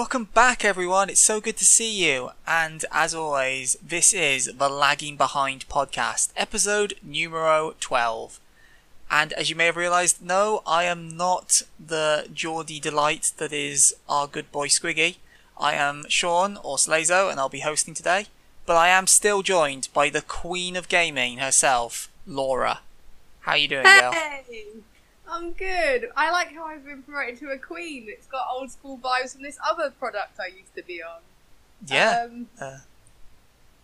Welcome back, everyone. It's so good to see you. And as always, this is the Lagging Behind podcast, episode numero 12. And as you may have realised, no, I am not the Geordie delight that is our good boy Squiggy. I am Sean, or Slazo, and I'll be hosting today. But I am still joined by the queen of gaming herself, Laura. How are you doing, girl? I'm good. I like how I've been promoted to a queen. It's got old school vibes from this other product I used to be on. Yeah. Um, Uh,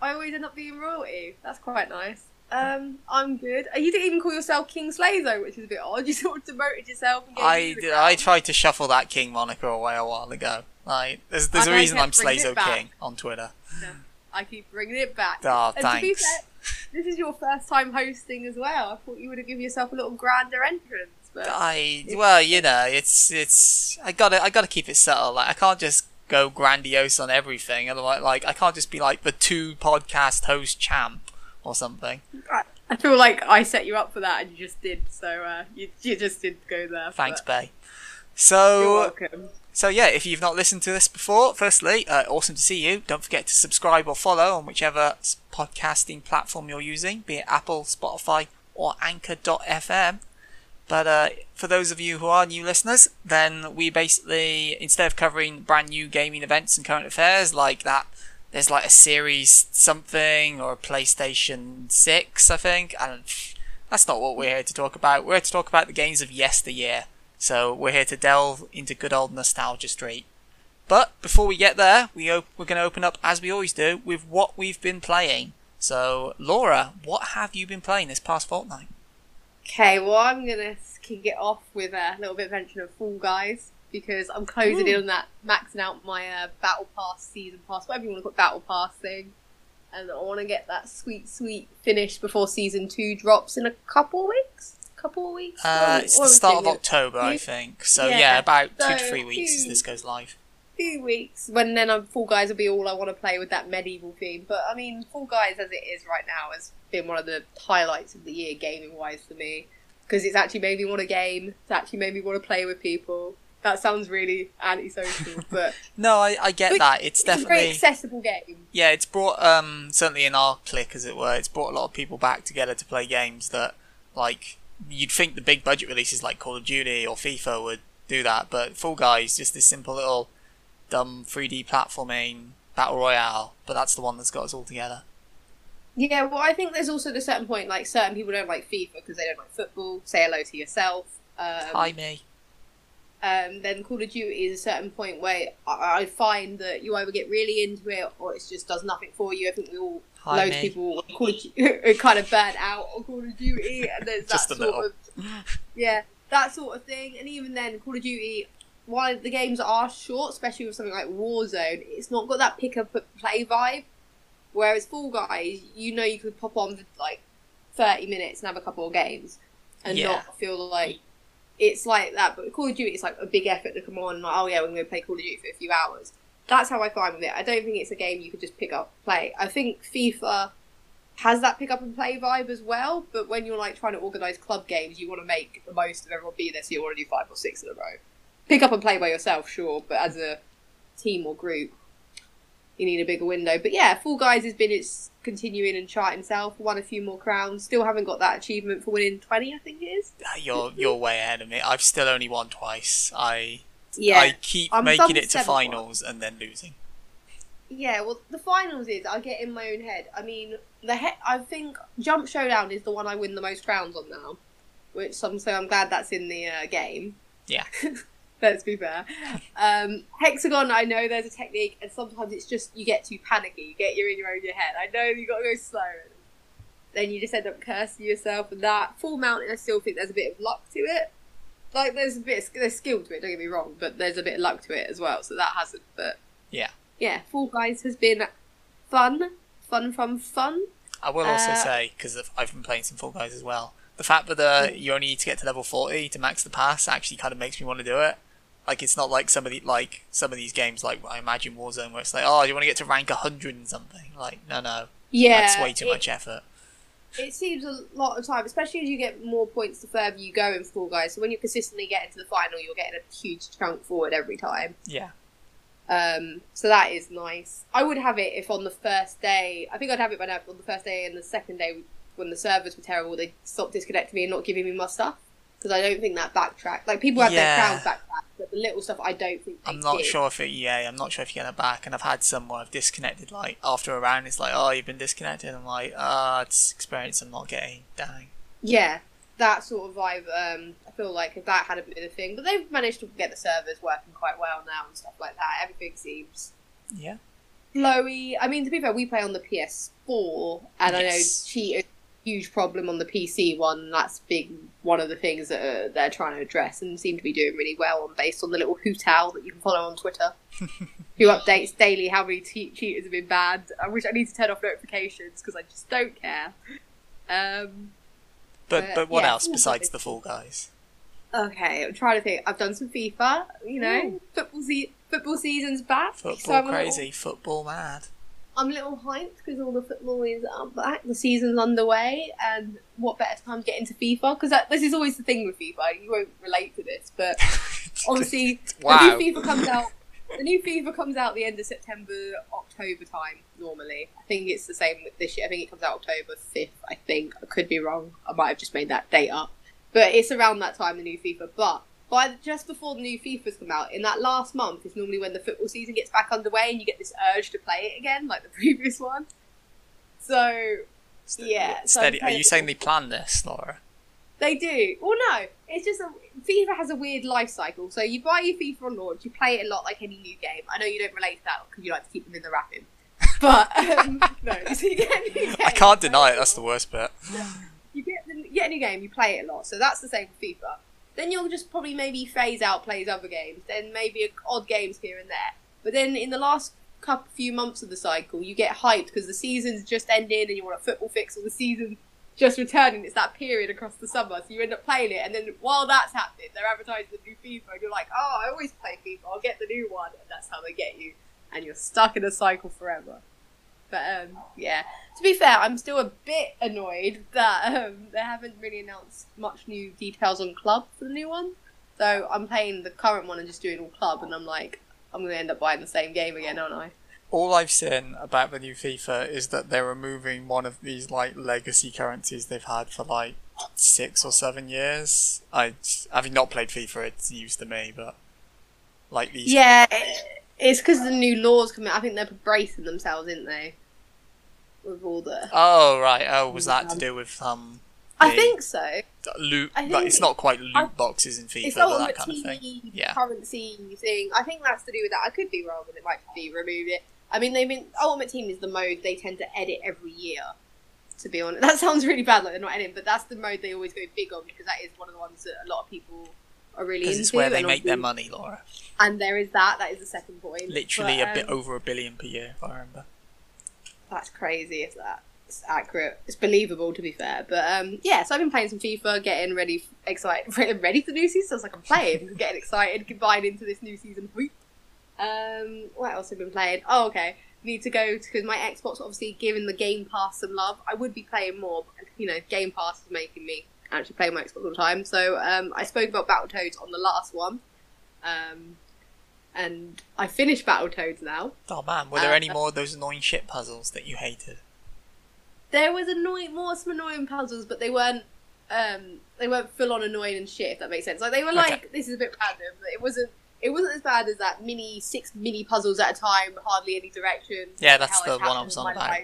I always end up being royalty. That's quite nice. Um, I'm good. Uh, You didn't even call yourself King Slazo, which is a bit odd. You sort of demoted yourself. And I did. I tried to shuffle that king moniker away a while ago. Like, there's there's a And reason I'm Slazo. King on Twitter. I keep bringing it back. Ah, and to be thanks. fair, this is your first time hosting as well. I thought you would have given yourself a little grander entrance, but I well, you know, it's it's I gotta I gotta keep it subtle. Like I can't just go grandiose on everything. Otherwise, like I can't just be like the two podcast host champ or something. I- I feel like I set you up for that, and you just did. So uh, you you just did go there. Thanks, but Bay. You're So welcome. so yeah, if you've not listened to this before, firstly, uh, awesome to see you. Don't forget to subscribe or follow on whichever podcasting platform you're using, be it Apple, Spotify, or Anchor.fm. But uh, for those of you who are new listeners, then we basically, instead of covering brand new gaming events and current affairs like that, there's like a series something or a PlayStation 6, I think. And that's not what we're here to talk about. We're here to talk about the games of yesteryear. So we're here to delve into good old nostalgia street. But before we get there, we op- we're going to open up as we always do with what we've been playing. So Laura, what have you been playing this past fortnight? Okay, well, I'm gonna kick it off with a little bit of mention of Fall Guys because I'm closing in on that, maxing out my uh, Battle Pass season pass, whatever you want to call it, Battle Pass thing, and I want to get that sweet, sweet finish before season two drops in a couple weeks. Couple of weeks. Uh, it's the start of October, I think. So Yeah, yeah, about two to three weeks as this goes live. Few weeks when then um, Fall Guys will be all I want to play with that medieval theme. But I mean, Fall Guys as it is right now has been one of the highlights of the year gaming wise for me because it's actually made me want to game. It's actually made me want to play with people. That sounds really antisocial, but No, I, I get that. It's it's a very definitely accessible game. yeah. It's brought um certainly in our clique, as it were, it's brought a lot of people back together to play games that like you'd think the big budget releases like Call of Duty or FIFA would do that, but Fall Guys just this simple little dumb 3D platforming battle royale. But that's the one that's got us all together. Yeah, well, I think there's also the certain point like certain people don't like FIFA because they don't like football. Say hello to yourself. Um, Hi me. um, then Call of Duty is a certain point where I, I find that you either get really into it or it just does nothing for you. I think we all, Hi loads me. of people Call of Duty kind of burnt out on Call of Duty, and there's that a sort little. of yeah, that sort of thing. And even then, Call of Duty, while the games are short, especially with something like Warzone, it's not got that pick up and play vibe. Whereas Fall Guys, you know, you could pop on for like thirty minutes and have a couple of games, and Yeah. not feel like it's like that. But Call of Duty, it's like a big effort to come on. Like, oh yeah, we're going to play Call of Duty for a few hours. That's how I find with it. I don't think it's a game you could just pick up play. I think FIFA has that pick up and play vibe as well. But when you're like trying to organise club games, you want to make the most of everyone being there, so you want to do five or six in a row. Pick up and play by yourself, sure, but as a team or group, you need a bigger window. But yeah, Fall Guys has been its continuing and charting itself. Won a few more crowns. Still haven't got that achievement for winning twenty. I think it is. Ah, You're you're way ahead of me. I've still only won twice. I Yeah, I keep I'm making it to finals and then losing. Yeah, well, the finals is I get in my own head. I mean, the he- I think Jump Showdown is the one I win the most crowns on now, which I'm so I'm glad that's in the uh, game. Yeah. Let's be fair. Um, Hexagon, I know there's a technique, and sometimes it's just you get too panicky. You get you're in your own your head. I know you got to go slow. Then you just end up cursing yourself, and that Fall Mountain. I still think there's a bit of luck to it. Like there's a bit of, there's skill to it. Don't get me wrong, but there's a bit of luck to it as well. So that hasn't. But Yeah. yeah, Fall Guys has been fun, fun, fun, fun. I will also Uh, say because I've been playing some Fall Guys as well. The fact that uh, you only need to get to level forty to max the pass actually kind of makes me want to do it. Like it's not like some of the like some of these games like I imagine Warzone where it's like oh you want to get to rank hundred and something. Like no no Yeah, that's way too it, much effort. It seems a lot of time, especially as you get more points the further you go in Fall Guys. So when you're consistently getting to the final, you're getting a huge chunk forward every time. Yeah. Um, so that is nice. I would have it if on the first day. I think I'd have it by now. On the first day and the second day, when the servers were terrible, they stopped disconnecting me and not giving me my stuff because I don't think that backtrack. Like people have Yeah. their crowns backtrack, but the little stuff I don't think. I'm not did. sure if it. Yeah, I'm not sure if you get it back. And I've had some where I've disconnected like after a round. It's like, oh, you've been disconnected. I'm like, ah, it's experience I'm not getting. Dang. Yeah, that sort of vibe. Um, I feel like if that had been a thing, but they've managed to get the servers working quite well now and stuff like that. Everything seems Yeah. flowy. I mean, to be fair, we play on the PS4, and I know Yes. cheat is a huge problem on the PC one. and That's big one of the things that uh, they're trying to address, and seem to be doing really well on based on the little hoot owl that you can follow on Twitter, who updates daily how many te- cheaters have been banned. I wish I need to turn off notifications because I just don't care. Um, But Uh, but what yeah, else besides the Fall Guys? Okay, I'm trying to think. I've done some FIFA. You know, Ooh. football se- football season's back. Football I'm a little- crazy, football mad. I'm a little hyped because all the football is um, back. The season's underway, and what better time to get into FIFA? Because this is always the thing with FIFA. You won't relate to this, but obviously Wow. the new FIFA comes out. The new FIFA comes out the end of September, October time. Normally, I think it's the same with this year. I think it comes out October fifth. I think I could be wrong. I might have just made that date up, but it's around that time the new FIFA. But by the, just before the new FIFA's come out, in that last month is normally when the football season gets back underway, and you get this urge to play it again, like the previous one. So Yeah, Steady. I'm Are you saying they plan this, Laura? They do. Well, no, it's just a FIFA has a weird life cycle. So you buy your FIFA on launch, you play it a lot like any new game. I know you don't relate to that because you like to keep them in the wrapping, but um, no. So you get a new game. I can't deny it. That's the worst bit. You get the, you get a new game, you play it a lot. So that's the same for FIFA. Then you'll just probably maybe phase out, plays other games. Then maybe odd games here and there. But then in the last couple few months of the cycle, you get hyped because the season's just ended and you want a football fix, or the season just returning. It's that period across the summer, so you end up playing it. And then while that's happening, they're advertising the new FIFA, and you're like, oh, I always play FIFA. I'll get the new one, and that's how they get you, and you're stuck in a cycle forever. But um, yeah, to be fair, I'm still a bit annoyed that um, they haven't really announced much new details on club for the new one. So I'm playing the current one and just doing all club, and I'm like, I'm gonna end up buying the same game again, aren't I? All I've seen about the new FIFA is that they're removing one of these like legacy currencies they've had for like six or seven years. I having not played FIFA, it's news to me, but like these. Yeah, it- it's because the new laws come out. I think they're bracing themselves, isn't they? With all the, Oh right. Oh, was that to do with um? I think so. loot. Like, it's not quite loot I- boxes in FIFA, but that kind of thing. Yeah. currency thing. I think that's to do with that. I could be wrong, and it might be remove it. I mean, they've been Ultimate Team is the mode they tend to edit every year. To be honest, that sounds really bad, like they're not editing, but that's the mode they always go big on because that is one of the ones that a lot of people are really into. it's where they make their money, Laura. And there is that. That is the second point. Literally But, a bit um, over a billion per year, if I remember. That's crazy if that's accurate. It's believable to be fair. But um, yeah, so I've been playing some FIFA, getting ready, excited, ready for the new season. So like, I'm playing, getting excited, buying into this new season. Whoop. Um, what else have I been playing? Oh, okay. Need to go because my Xbox obviously giving the Game Pass some love. I would be playing more, but you know, Game Pass is making me actually play my Xbox all the time. So um, I spoke about Battletoads on the last one. Um, and I finished Battletoads now. Oh man, were there Uh, any more of those annoying shit puzzles that you hated? There was annoying, more some annoying puzzles, but they weren't. Um, they weren't full on annoying and shit. If that makes sense. Like they were like, Okay. this is a bit random. But it wasn't. It wasn't as bad as that mini six mini puzzles at a time, hardly any direction. Yeah, that's the one I was on about,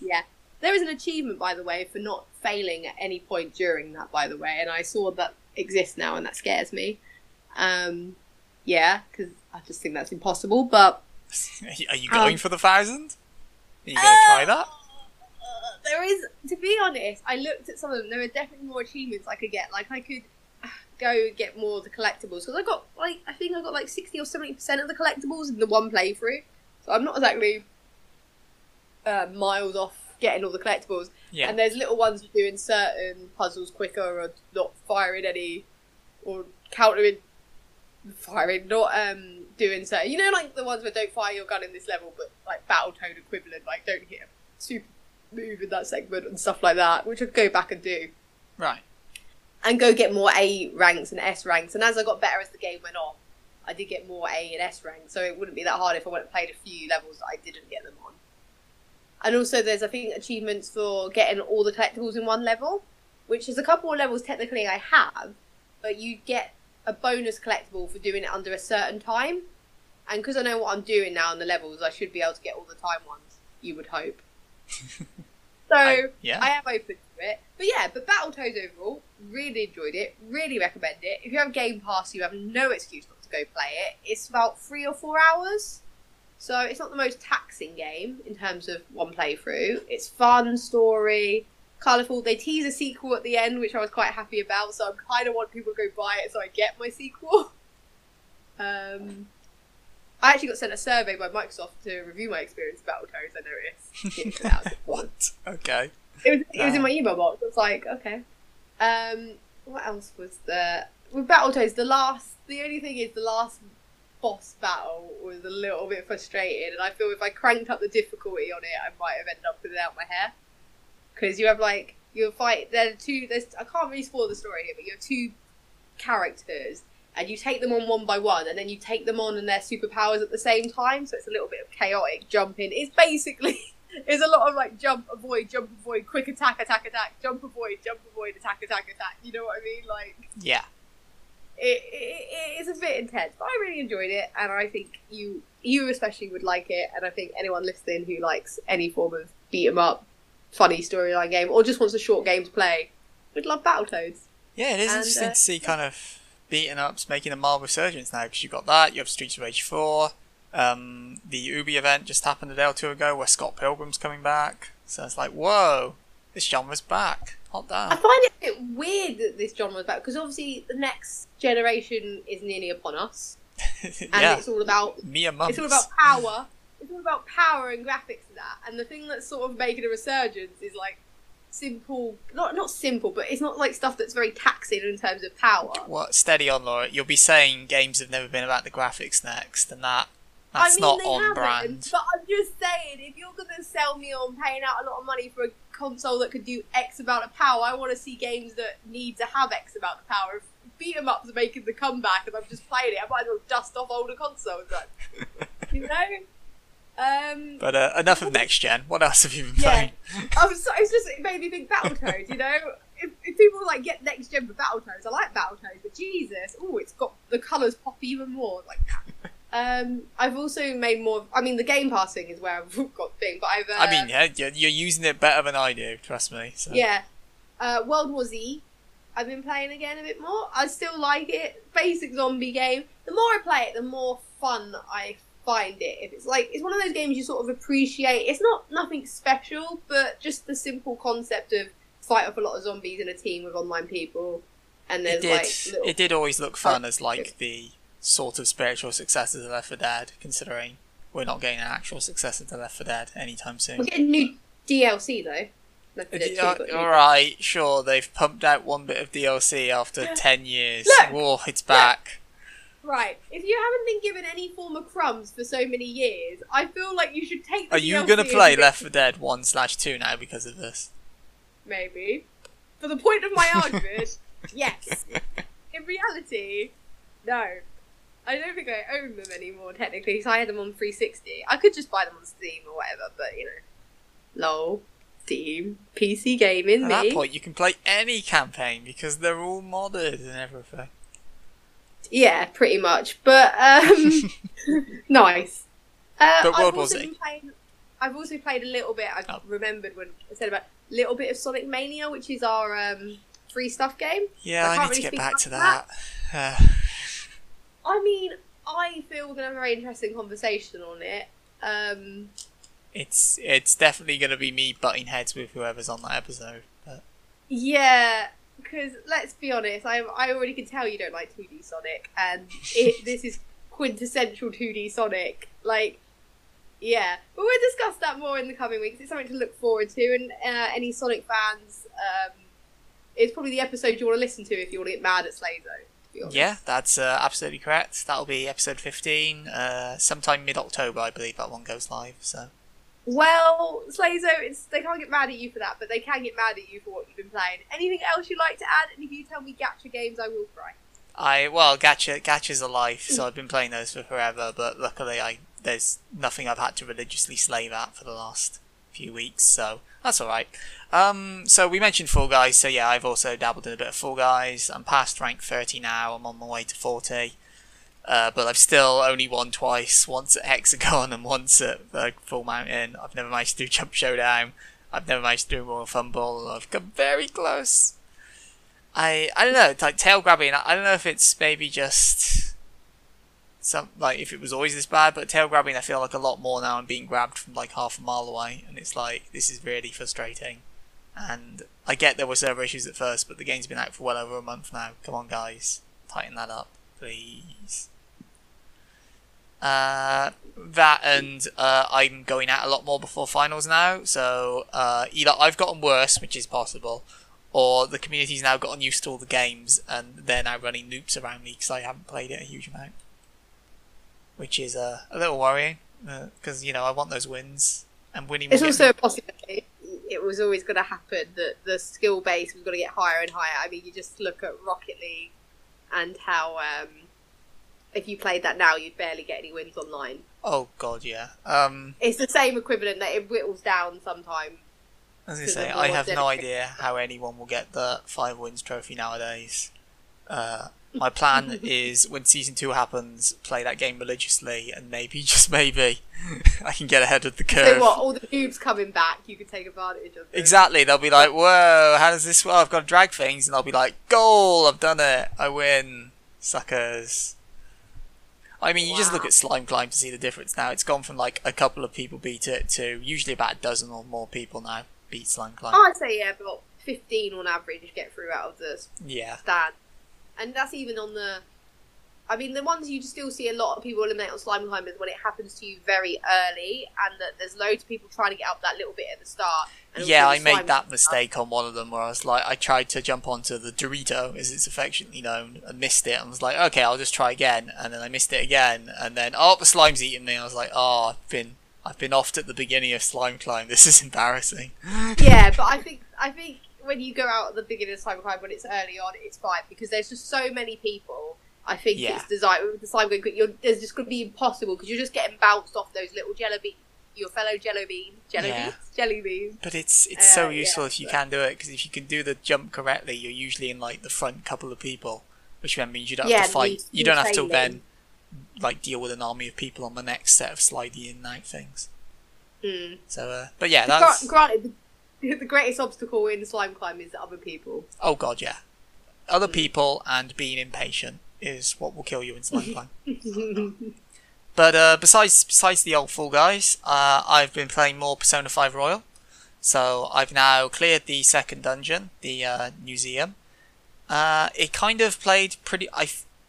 Yeah, there is an achievement by the way for not failing at any point during that. By the way, and I saw that exists now, and that scares me. Um, yeah, because I just think that's impossible. But Are you going Um, for the thousand? Are you going to try that? Uh, there is, to be honest, I looked at some of them. There are definitely more achievements I could get. Like I could uh, go get more of the collectibles because I got like I think I got like sixty or seventy percent of the collectibles in the one playthrough. So I'm not exactly uh, miles off getting all the collectibles. Yeah. And there's little ones doing certain puzzles quicker or not firing any or countering firing, not um doing certain. You know, like the ones where don't fire your gun in this level, but like Battletoad equivalent, like don't hit a super move in that segment and stuff like that, which I'd go back and do Right. and go get more A ranks and S ranks. And as I got better as the game went on, I did get more A and S ranks, so it wouldn't be that hard if I went and played a few levels that I didn't get them on. And also, there's I think achievements for getting all the collectibles in one level, which is a couple of levels technically I have, but you get a bonus collectible for doing it under a certain time. And because I know what I'm doing now in the levels, I should be able to get all the time ones. You would hope. so I- yeah. I am open to it. But yeah, but Battletoads overall, really enjoyed it. Really recommend it. If you have Game Pass, you have no excuse not to go play it. It's about three or four hours. So it's not the most taxing game in terms of one playthrough. It's fun, story, colourful. They tease a sequel at the end, which I was quite happy about. So I kind of want people to go buy it so I get my sequel. Um, I actually got sent a survey by Microsoft to review my experience with Battletoads. I noticed. Get it what? Okay. It was, it was in my email box. I was like, okay. Um, what else was there? With Battletoads, the last, the only thing is the last boss battle was a little bit frustrating, and I feel if I cranked up the difficulty on it, I might have ended up with it out my hair. Because you have like you fight. There are two. There's I can't really spoil the story here, but you have two characters, and you take them on one by one, and then you take them on and their superpowers at the same time. So it's a little bit of chaotic jumping. It's basically it's a lot of like jump, avoid, jump, avoid, quick attack, attack, attack, jump, avoid, jump, avoid, attack, attack, attack. You know what I mean? Like Yeah. It, it, it's a bit intense, but I really enjoyed it, and I think you you especially would like it, and I think anyone listening who likes any form of beat 'em up, funny storyline game, or just wants a short game to play, would love Battletoads. Yeah, it is And, interesting uh, to see kind of beating ups making a mild resurgence now because you've got that, you have Streets of Rage 4, um, the Ubi event just happened a day or two ago where Scott Pilgrim's coming back. So it's like, whoa, this genre's back. Hot I find it a bit weird that this genre's back because obviously the next generation is nearly upon us, and yeah, it's all about me and Mums. It's all about power. It's all about power and graphics and that. And the thing that's sort of making a resurgence is like simple, not not simple, but it's not like stuff that's very taxing in terms of power. What steady on, Laura. You'll be saying games have never been about the graphics next, and that that's I mean, not they on haven't, brand. But I'm just saying, if you're gonna sell me on paying out a lot of money for a console that could do X amount of power, I want to see games that need to have X amount of power. If beat 'em ups are making the comeback, and I'm just playing it, I might as well dust off older consoles. Then. you know. Um, But uh, enough of next gen. What else have you been Yeah. playing? I was, it's just it made me think Battletoads. You know, if, if people like get next gen for Battletoads, I like Battletoads, but Jesus, oh, it's got the colours pop even more like that. Um, I've also made more. I mean, the Game passing is where I've got thing, but I've. Uh, I mean, yeah, you're, you're using it better than I do. Trust me. So. yeah, uh, World War Z. I've been playing again a bit more. I still like it. Basic zombie game. The more I play it, the more fun I find it. If it's like it's one of those games you sort of appreciate. It's not nothing special, but just the simple concept of fight off a lot of zombies in a team with online people, and It there's did. like little It did always look fun Oh, as like the sort of spiritual successor to Left 4 Dead, considering we're not getting an actual successor to Left 4 Dead anytime soon. We're getting new DLC though. Left 4 Dead 2 got new- Alright, sure, they've pumped out one bit of DLC after 10 years. Look! Whoa, it's back. Right. If you haven't been given any form of crumbs for so many years, I feel like you should take. The Are you gonna play Left 4 Dead 1 slash 2 now because of this? Maybe. For the point of my argument, yes. In reality, no. I don't think I own them anymore, technically, because I had them on 360. I could just buy them on Steam or whatever, but you know. Lol. Steam. PC gaming, At me. that point, you can play any campaign because they're all modded and everything. Yeah, pretty much. But, um. nice. Uh, But I've World War also Z. playing- I've also played a little bit. I Oh. remembered when I said about a little bit of Sonic Mania, which is our um, free stuff game. Yeah, I I, need to get back to that. Uh, I mean, I feel we're gonna have a very interesting conversation on it. Um, it's it's definitely going to be me butting heads with whoever's on that episode. But yeah, because let's be honest, I I already can tell you don't like 2D Sonic, and it, this is quintessential 2D Sonic. Like, yeah, but we'll discuss that more in the coming weeks. It's something to look forward to, and uh, any Sonic fans, um, it's probably the episode you want to listen to if you want to get mad at Slazo. To be honest. yeah, that's uh, absolutely correct. That'll be episode 15, uh, sometime mid October, I believe that one goes live. So Well, Slazo, it's they can't get mad at you for that, but they can get mad at you for what you've been playing. Anything else you'd like to add? And if you tell me gacha games, I will cry. I well, gacha gacha's a life, so I've been playing those for forever. But luckily, I there's nothing I've had to religiously slave at for the last few weeks, so that's all right. Um, so we mentioned Fall Guys, so yeah, I've also dabbled in a bit of Fall Guys. I'm past rank 30 now. I'm on my way to 40. Uh, but I've still only won twice, once at Hexagon and once at uh, Fall Mountain. I've never managed to do Jump Showdown. I've never managed to do Royal Fumble. I've come very close. I I don't know. Like tail grabbing. I don't know if it's maybe just some like if it was always this bad, but tail grabbing I feel like a lot more now. I'm being grabbed from like half a mile away, and it's like this is really frustrating. And I get there were server issues at first, but the game's been out for well over a month now. Come on, guys, tighten that up, please. Uh, that and uh, I'm going out a lot more before finals now, so uh, either I've gotten worse, which is possible, or the community's now gotten used to all the games and they're now running loops around me because I haven't played it a huge amount, which is uh, a little worrying because you know I want those wins and winning. It's also me- a possibility. It was always going to happen that the skill base was going to get higher and higher. I mean, you just look at Rocket League and how um, if you played that now, you'd barely get any wins online. Oh god, yeah. Um, it's the same equivalent that it whittles down sometimes as I say, I have no idea how anyone will get the five wins trophy nowadays. Uh, my plan is when season two happens, play that game religiously, and maybe just maybe I can get ahead of the curve. So what? All the noobs coming back, you can take advantage of. Them. Exactly. They'll be like, "Whoa, how does this? Well, I've got to drag things," and I'll be like, "Goal! I've done it! I win, suckers!" I mean, you wow. just look at Slime Climb to see the difference now. It's gone from like a couple of people beat it to usually about a dozen or more people now beat Slime Climb? I'd say yeah, about fifteen on average get through out of the yeah stand, and that's even on the. I mean, the ones you still see a lot of people eliminate on slime climb is when it happens to you very early, and that there's loads of people trying to get up that little bit at the start. Yeah, I made that mistake on one of them where I was like, I tried to jump onto the Dorito, as it's affectionately known, and missed it. And was like, okay, I'll just try again, and then I missed it again, and then oh, the slime's eating me. I was like, oh, I've been I've been offed at the beginning of Slime Climb. This is embarrassing. yeah, but I think I think when you go out at the beginning of Climb when it's early on, it's fine because there's just so many people. I think yeah. it's designed with the going quick. You're, it's just going to be impossible because you're just getting bounced off those little jello beans, your fellow jello beans, jello yeah. beans, jelly beans. But it's it's uh, so useful yeah, if you can do it because if you can do the jump correctly, you're usually in like the front couple of people, which then means you don't have to fight. You don't have to then like deal with an army of people on the next set of sliding in night things. Mm. So, uh, but yeah, that's granted. The, greatest obstacle in slime climb is other people. Oh god, yeah, other people and being impatient is what will kill you in slime climb. but uh, besides besides the old Fall Guys, uh, I've been playing more Persona 5 Royal. So I've now cleared the second dungeon, the uh, museum. Uh, it kind of played pretty. I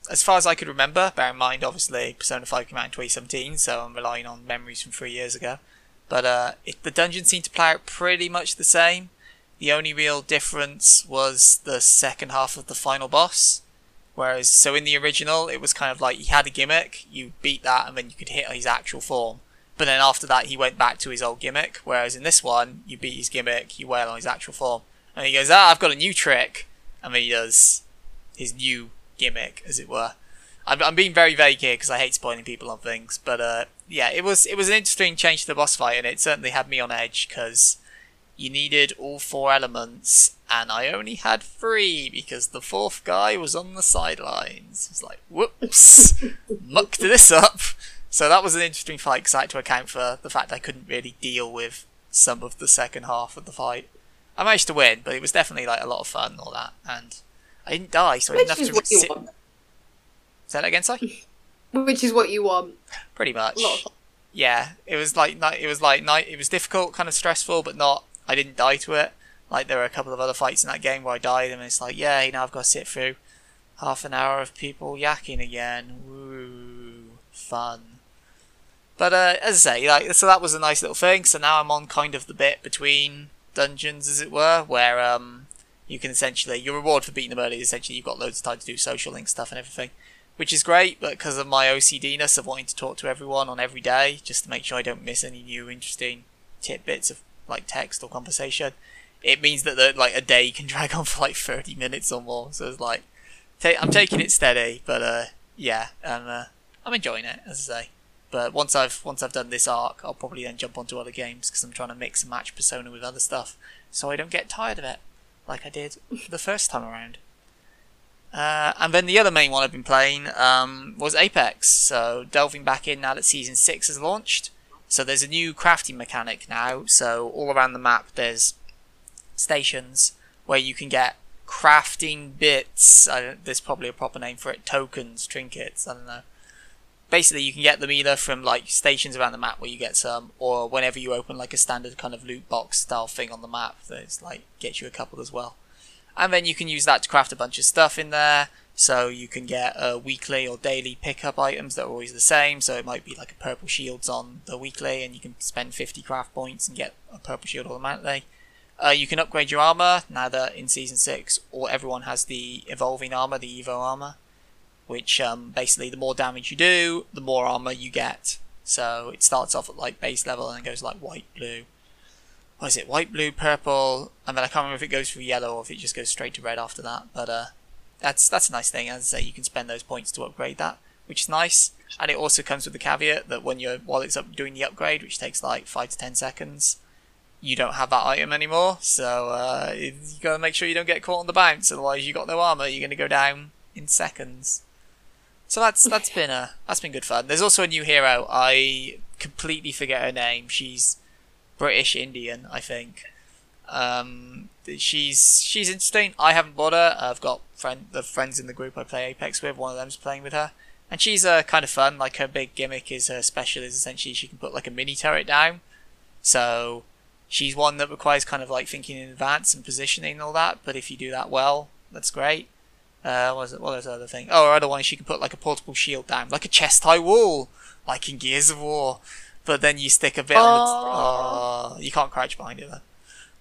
as far as I could remember, bear in mind, obviously, Persona 5 came out in 2017, so I'm relying on memories from three years ago. But uh, it, the dungeon seemed to play out pretty much the same. The only real difference was the second half of the final boss. Whereas, so in the original, it was kind of like he had a gimmick, you beat that, and then you could hit his actual form. But then after that, he went back to his old gimmick. Whereas in this one, you beat his gimmick, you wail on his actual form. And he goes, ah, I've got a new trick. And then he does his new gimmick, as it were. I'm, I'm being very vague here because I hate spoiling people on things, but uh, yeah, it was it was an interesting change to the boss fight, and it certainly had me on edge because you needed all four elements, and I only had three because the fourth guy was on the sidelines. It's like, whoops, mucked this up. So that was an interesting fight because I had to account for the fact I couldn't really deal with some of the second half of the fight. I managed to win, but it was definitely like a lot of fun and all that, and I didn't die, so I didn't have to sit. Say that again, sorry. Which is what you want. Pretty much. Yeah, it was like it was like night. It was difficult, kind of stressful, but not. I didn't die to it. Like there were a couple of other fights in that game where I died, and it's like, yeah, now I've got to sit through half an hour of people yakking again. Woo, fun. But uh, as I say, like so that was a nice little thing. So now I'm on kind of the bit between dungeons, as it were, where um you can essentially your reward for beating them early is essentially you've got loads of time to do social link stuff and everything which is great, but because of my OCDness of wanting to talk to everyone on every day, just to make sure I don't miss any new interesting tidbits of like text or conversation, it means that the, like a day can drag on for like 30 minutes or more. So it's like I'm taking it steady, but uh, yeah, I'm uh, I'm enjoying it as I say. But once I've once I've done this arc, I'll probably then jump onto other games because I'm trying to mix and match Persona with other stuff, so I don't get tired of it like I did the first time around. Uh, and then the other main one I've been playing um, was Apex. So delving back in now that season six has launched. So there's a new crafting mechanic now. So all around the map there's stations where you can get crafting bits. There's probably a proper name for it. Tokens, trinkets. I don't know. Basically, you can get them either from like stations around the map where you get some, or whenever you open like a standard kind of loot box style thing on the map, there's like gets you a couple as well. And then you can use that to craft a bunch of stuff in there. So you can get uh, weekly or daily pickup items that are always the same. So it might be like a purple shields on the weekly, and you can spend 50 craft points and get a purple shield automatically. Uh, you can upgrade your armor now that in season six, or everyone has the evolving armor, the Evo armor, which um, basically the more damage you do, the more armor you get. So it starts off at like base level and goes like white, blue. What is it? White, blue, purple, and then I can't remember if it goes through yellow or if it just goes straight to red after that. But uh, that's that's a nice thing. As I say, you can spend those points to upgrade that, which is nice. And it also comes with the caveat that when you're while it's up doing the upgrade, which takes like five to ten seconds, you don't have that item anymore. So uh, you gotta make sure you don't get caught on the bounce. Otherwise, you got no armor. You're gonna go down in seconds. So that's that's been a that's been good fun. There's also a new hero. I completely forget her name. She's British Indian, I think. Um, she's she's interesting. I haven't bought her. I've got friend the friends in the group I play Apex with. One of them's playing with her, and she's uh, kind of fun. Like her big gimmick is her special is essentially she can put like a mini turret down. So she's one that requires kind of like thinking in advance and positioning and all that. But if you do that well, that's great. Uh, what was it? What the other thing? Oh, her other one is she can put like a portable shield down, like a chest high wall, like in Gears of War. But then you stick a bit on the. Oh. Oh, you can't crouch behind it then.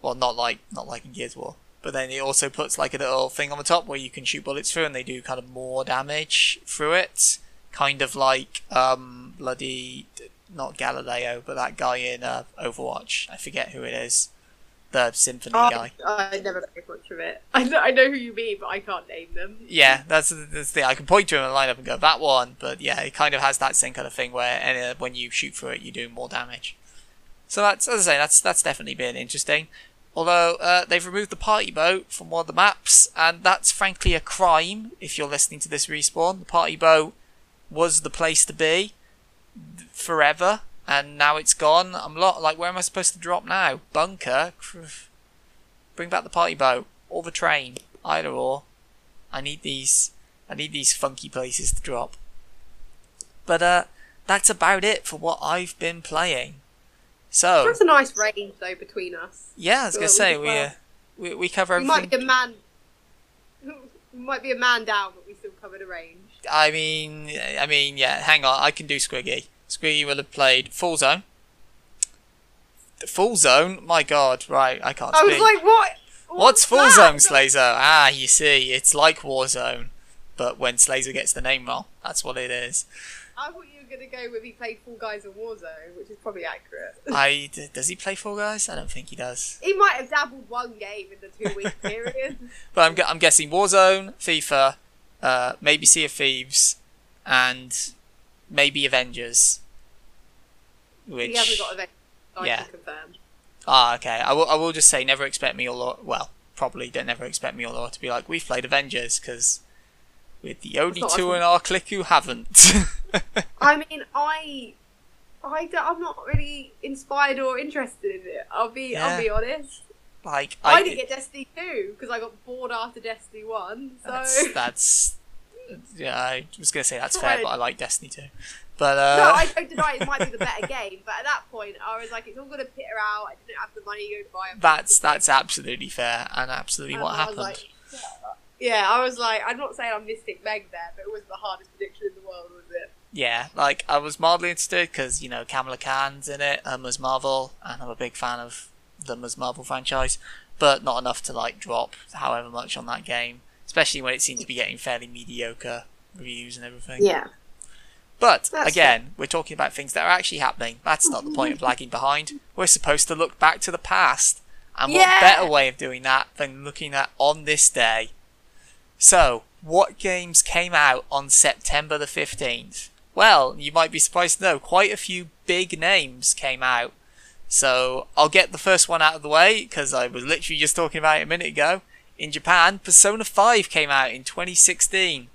Well, not like not like in Gears War. But then it also puts like a little thing on the top where you can shoot bullets through, and they do kind of more damage through it. Kind of like um bloody not Galileo, but that guy in uh, Overwatch. I forget who it is. The symphony guy. I, I never played much of it. I know, I know who you mean, but I can't name them. Yeah, that's, that's the thing. I can point to him and line up and go that one, but yeah, it kind of has that same kind of thing where uh, when you shoot through it, you do more damage. So that's as I say, that's that's definitely been interesting. Although uh, they've removed the party boat from one of the maps, and that's frankly a crime. If you're listening to this respawn, the party boat was the place to be forever, and now it's gone. I'm lot like, where am I supposed to drop now? Bunker. Bring back the party boat or the train, either or. I need these. I need these funky places to drop. But uh, that's about it for what I've been playing. So That's a nice range though between us. yeah, I was So gonna say we uh, uh, we, we cover We might be a man. We might be a man down, but we still covered a range. I mean, I mean, yeah. Hang on, I can do Squiggy. Squiggy will have played Full Zone. The Full Zone, my God! Right, I can't I was like, what? What's Full that? Zone, Slazer? Ah, you see, it's like Warzone, but when Slazer gets the name wrong, that's what it is. I thought you were gonna go with he played Full Guys in Warzone, which is probably accurate. I d- does he play Fall Guys? I don't think he does. he might have dabbled one game in the two week period. But I'm, gu- I'm guessing Warzone, FIFA, uh, maybe Sea of Thieves, and maybe Avengers. Which He hasn't got a venue, I Yeah. can confirm. Ah, okay. I will. I will just say, never expect me or Laura. Well, probably don't never expect me or Laura to be like, we've played Avengers because we're the only two in our clique who haven't. I mean, I, I don't, I'm not really inspired or interested in it. I'll be, Yeah. I'll be honest. like, I, I, didn't get Destiny 2 because I got bored after Destiny 1. So that's, that's yeah. I was gonna say that's fair, but I like Destiny too. But no, uh, I don't deny it might be the better game, but at that point, I was like, it's all gonna peter out. I didn't have the money to go buy a that's that's absolutely fair and absolutely And what I happened. like, yeah, I was like, I'm not saying I'm Mystic Meg there, but it was the hardest prediction in the world, was it? Yeah, like I was mildly interested because you know Kamala Khan's in it, um, Ms. Marvel, and I'm a big fan of the Ms. Marvel franchise, but not enough to like drop however much on that game, especially when it seemed to be getting fairly mediocre reviews and everything. Yeah. But That's again, we're talking about things that are actually happening. That's not the point of lagging behind. We're supposed to look back to the past, and what better way of doing that than looking at on this day? So, what games came out on September the 15th? Well, you might be surprised to know quite a few big names came out. So I'll get the first one out of the way because I was literally just talking about it a minute ago. In Japan, Persona 5 came out in 2016.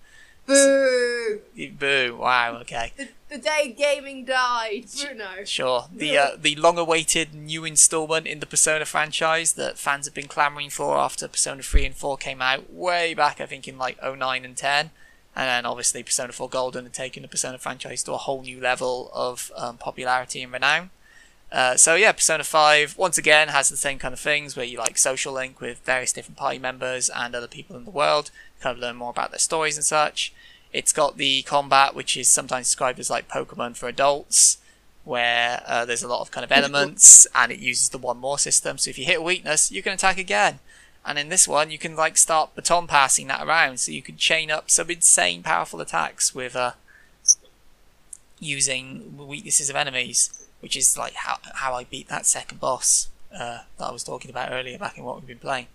Boo! Boo! Wow. Okay. The, the day gaming died. Bruno. Sure. The uh, the long-awaited new installment in the Persona franchise that fans have been clamoring for after Persona 3 and 4 came out way back, I think in like 09 and 10. And then obviously Persona 4 Golden had taken the Persona franchise to a whole new level of um, popularity and renown. Uh, so yeah, Persona 5 once again has the same kind of things where you like social link with various different party members and other people in the world, kind of learn more about their stories and such. It's got the combat, which is sometimes described as like Pokemon for adults, where uh, there's a lot of kind of elements, and it uses the one more system. So if you hit a weakness, you can attack again. And in this one, you can like start baton passing that around, so you can chain up some insane powerful attacks with uh, using weaknesses of enemies, which is like how how I beat that second boss uh, that I was talking about earlier back in what we've been playing.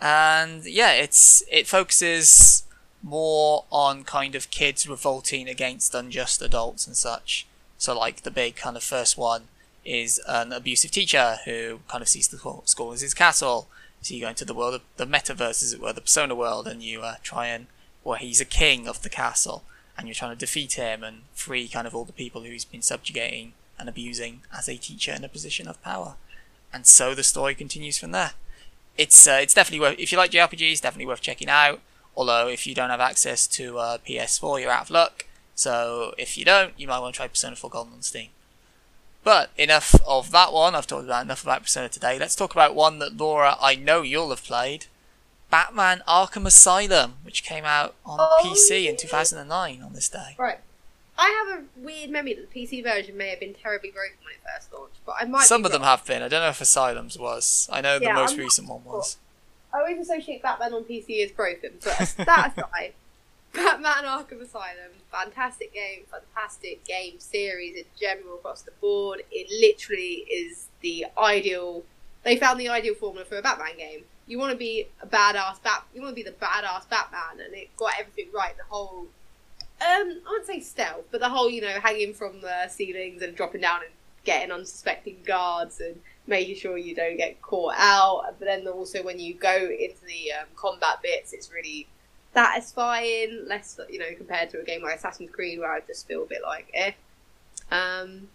And yeah, it's it focuses more on kind of kids revolting against unjust adults and such. So, like the big kind of first one is an abusive teacher who kind of sees the school as his castle. So you go into the world of the metaverse, as it were, the Persona world, and you uh, try and well, he's a king of the castle, and you're trying to defeat him and free kind of all the people who he's been subjugating and abusing as a teacher in a position of power. And so the story continues from there. It's uh, it's definitely worth if you like JRPGs, definitely worth checking out. Although if you don't have access to uh, PS4, you're out of luck. So if you don't, you might want to try Persona 4 Golden on Steam. But enough of that one. I've talked about enough about Persona today. Let's talk about one that Laura, I know you'll have played. Batman Arkham Asylum, which came out on Oh, PC in 2009 on this day. Right. I have a weird memory that the PC version may have been terribly broken when it first launched, but I might. Some of them have been. I don't know if Asylum's was. I know the most I'm recent one was. I always associate Batman on PC as broken, but that aside, Batman Arkham Asylum, fantastic game, fantastic game series in general across the board. It literally is the ideal. They found the ideal formula for a Batman game. You want to be a badass Bat. You want to be the badass Batman, and it got everything right. The whole, um, I wouldn't say stealth, but the whole, you know, hanging from the ceilings and dropping down and getting unsuspecting guards and making sure you don't get caught out. But then also when you go into the um, combat bits, it's really satisfying. Less, you know, compared to a game like Assassin's Creed where I just feel a bit like eh. Um,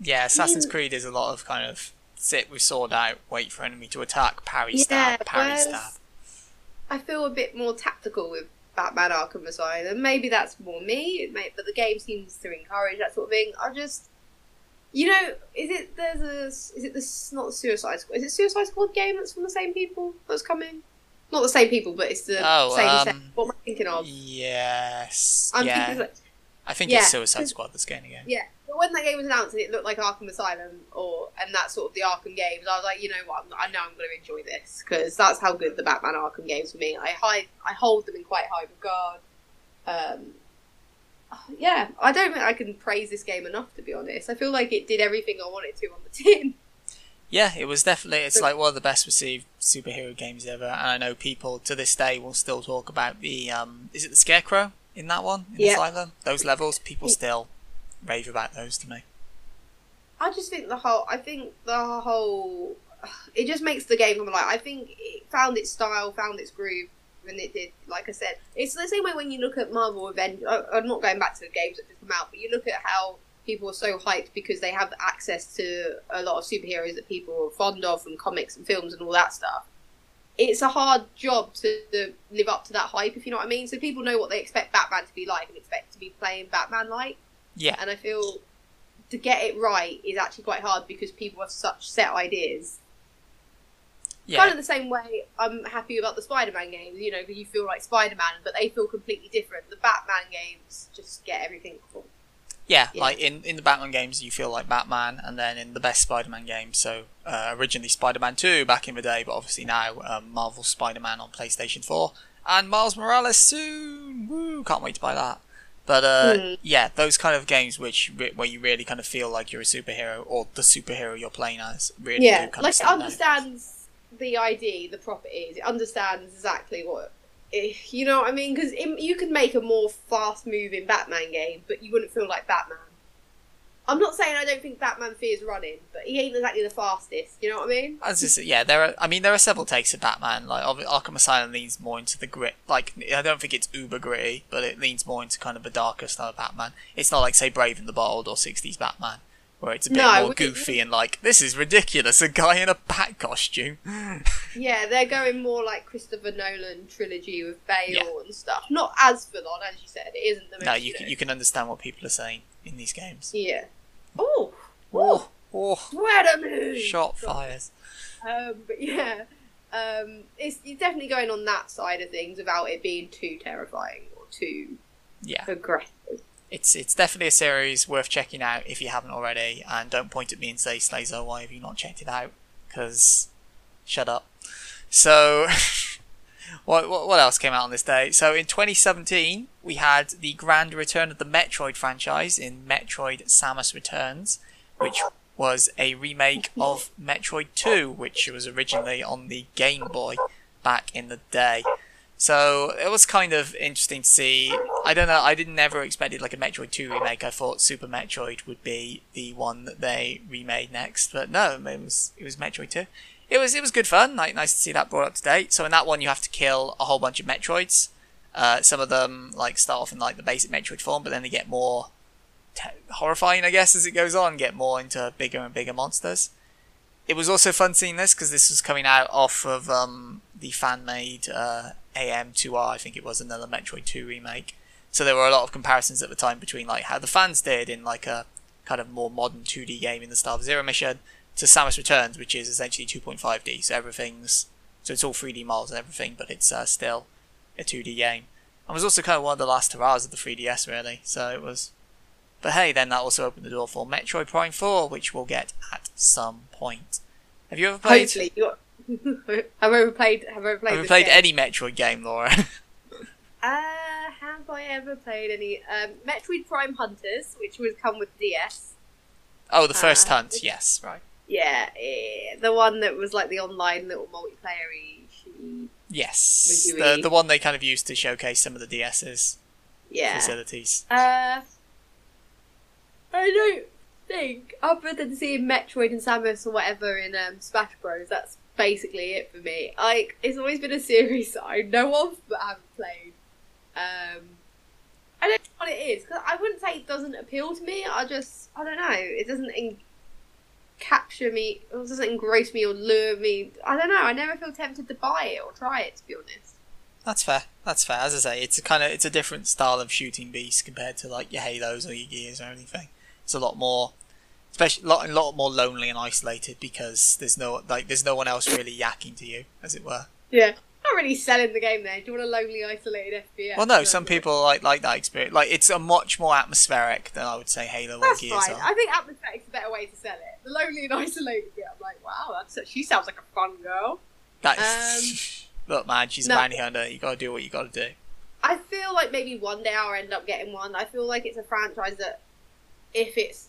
Yeah, Assassin's Mm. Creed is a lot of kind of sit with sword out, wait for enemy to attack, parry Yeah, stab, parry stab. I feel a bit more tactical with Batman Arkham Asylum. Maybe that's more me, it may, but the game seems to encourage that sort of thing. I just, you know, is it there's a is it this not the Suicide Squad? Is it Suicide Squad game that's from the same people that's coming? Not the same people, but it's the Oh, same. um, set. What am I thinking of? Yes. I'm yeah. I think yeah, it's Suicide Squad that's getting again. yeah. But when that game was announced and it looked like Arkham Asylum or and that sort of the Arkham games, I was like, you know what, I know I'm going to enjoy this because that's how good the Batman Arkham games for me. I high, I hold them in quite high regard. Um, yeah, I don't think I can praise this game enough to be honest. I feel like it did everything I wanted to on the tin. Yeah, it was definitely. It's like one of the best received superhero games ever, and I know people to this day will still talk about the. Um, is it the Scarecrow in that one in Yeah. Asylum? Those levels, people still rave about those to me. I just think the whole. I think the whole. It just makes the game come alive. I think it found its style, found its groove, and it did. Like I said, it's the same way when you look at Marvel Avengers. I'm not going back to the games that just come out, but you look at how people are so hyped because they have access to a lot of superheroes that people are fond of from comics and films and all that stuff. It's a hard job to live up to that hype, if you know what I mean. So people know what they expect Batman to be like and expect to be playing Batman like Yeah, and I feel to get it right is actually quite hard because people have such set ideas. yeah, Kind of the same way I'm happy about the Spider-Man games, you know, because you feel like Spider-Man, but they feel completely different. The Batman games just get everything cool. yeah. yeah. Like in in the Batman games, you feel like Batman, and then in the best Spider-Man games, so uh, originally Spider-Man Two back in the day, but obviously now um, Marvel Spider-Man on PlayStation Four, and Miles Morales soon. Woo! Can't wait to buy that. But uh, Hmm. yeah, those kind of games which where you really kind of feel like you're a superhero or the superhero you're playing as really yeah, do kind like of it stand out. understands the ID, the properties. It understands exactly what eh, you know what I mean? Because you could make a more fast-moving Batman game, but you wouldn't feel like Batman. I'm not saying I don't think Batman fears running, but he ain't exactly the fastest. You know what I mean? As just, yeah, there are. I mean, there are several takes of Batman. Like Arkham Asylum leans more into the grit. Like I don't think it's uber gritty, but it leans more into kind of a darker style of Batman. It's not like say Brave and the Bold or '60s Batman, where it's a bit No, more goofy and like this is ridiculous. A guy in a bat costume. Yeah, they're going more like Christopher Nolan trilogy with Bale Yeah. and stuff. Not as full on, as you said. It isn't the most. no, you can, you can understand what people are saying in these games. Yeah. Oh, Oh, oh, a minute. shot fires. Um, but yeah, um, it's you're definitely going on that side of things without it being too terrifying or too Yeah. aggressive. it's it's definitely a series worth checking out if you haven't already. And don't point at me and say, Slazer, why have you not checked it out? Because shut up. So, what, what else came out on this day? So in 2017, we had the grand return of the Metroid franchise in Metroid: Samus Returns, which was a remake of Metroid 2, which was originally on the Game Boy back in the day. So it was kind of interesting to see. I don't know. I didn't never expected like a Metroid 2 remake. I thought Super Metroid would be the one that they remade next, but no, it was it was Metroid 2. It was it was good fun. Like nice to see that brought up to date. So in that one, you have to kill a whole bunch of Metroids. Uh, some of them like start off in like the basic Metroid form, but then they get more te- horrifying, I guess, as it goes on. Get more into bigger and bigger monsters. It was also fun seeing this because this was coming out off of um, the fan-made uh, AM2R, I think it was another Metroid 2 remake. So there were a lot of comparisons at the time between like how the fans did in like a kind of more modern 2D game in the style of Zero Mission to Samus Returns, which is essentially 2.5D. So everything's so it's all 3D models and everything, but it's uh, still a 2D game. And was also kind of one of the last hurrahs of the 3DS, really. So it was. But hey, then that also opened the door for Metroid Prime 4, which we'll get at some point. Have you ever played? Hopefully, have I ever played? Have I ever played? Have you played game? any Metroid game, Laura? Uh, have I ever played any? Um, Metroid Prime Hunters, which would come with DS. oh, the first Uh, hunt. Yes, right. Yeah, the one that was like the online little multiplayer. Yes, the the one they kind of used to showcase some of the DS's Yeah. facilities. Uh, I don't think, other than seeing Metroid and Samus or whatever in um, Smash Bros, that's basically it for me. Like, it's always been a series that I know of but haven't played. Um, I don't know what it is, because I wouldn't say it doesn't appeal to me, I just, I don't know, it doesn't en- capture me, or doesn't engross me or lure me. I don't know, I never feel tempted to buy it or try it, to be honest. That's fair. That's fair. As I say, it's a kind of it's a different style of shooting beast compared to like your Halos or your Gears or anything. It's a lot more, especially a lot, a lot more lonely and isolated because there's no like there's no one else really yakking to you, as it were. Yeah. Not really selling the game there. Do you want a lonely, isolated FPS? Well, no, some people like like that experience. Like it's a much more atmospheric than I would say Halo or That's Gears fine. are. I think atmospheric's a better way to sell it. The lonely and isolated bit, I'm like, wow, that's she sounds like a fun girl. That Um, look, man, she's no. a bounty hunter. You gotta do what you gotta do. I feel like maybe one day I'll end up getting one. I feel like it's a franchise that, if it's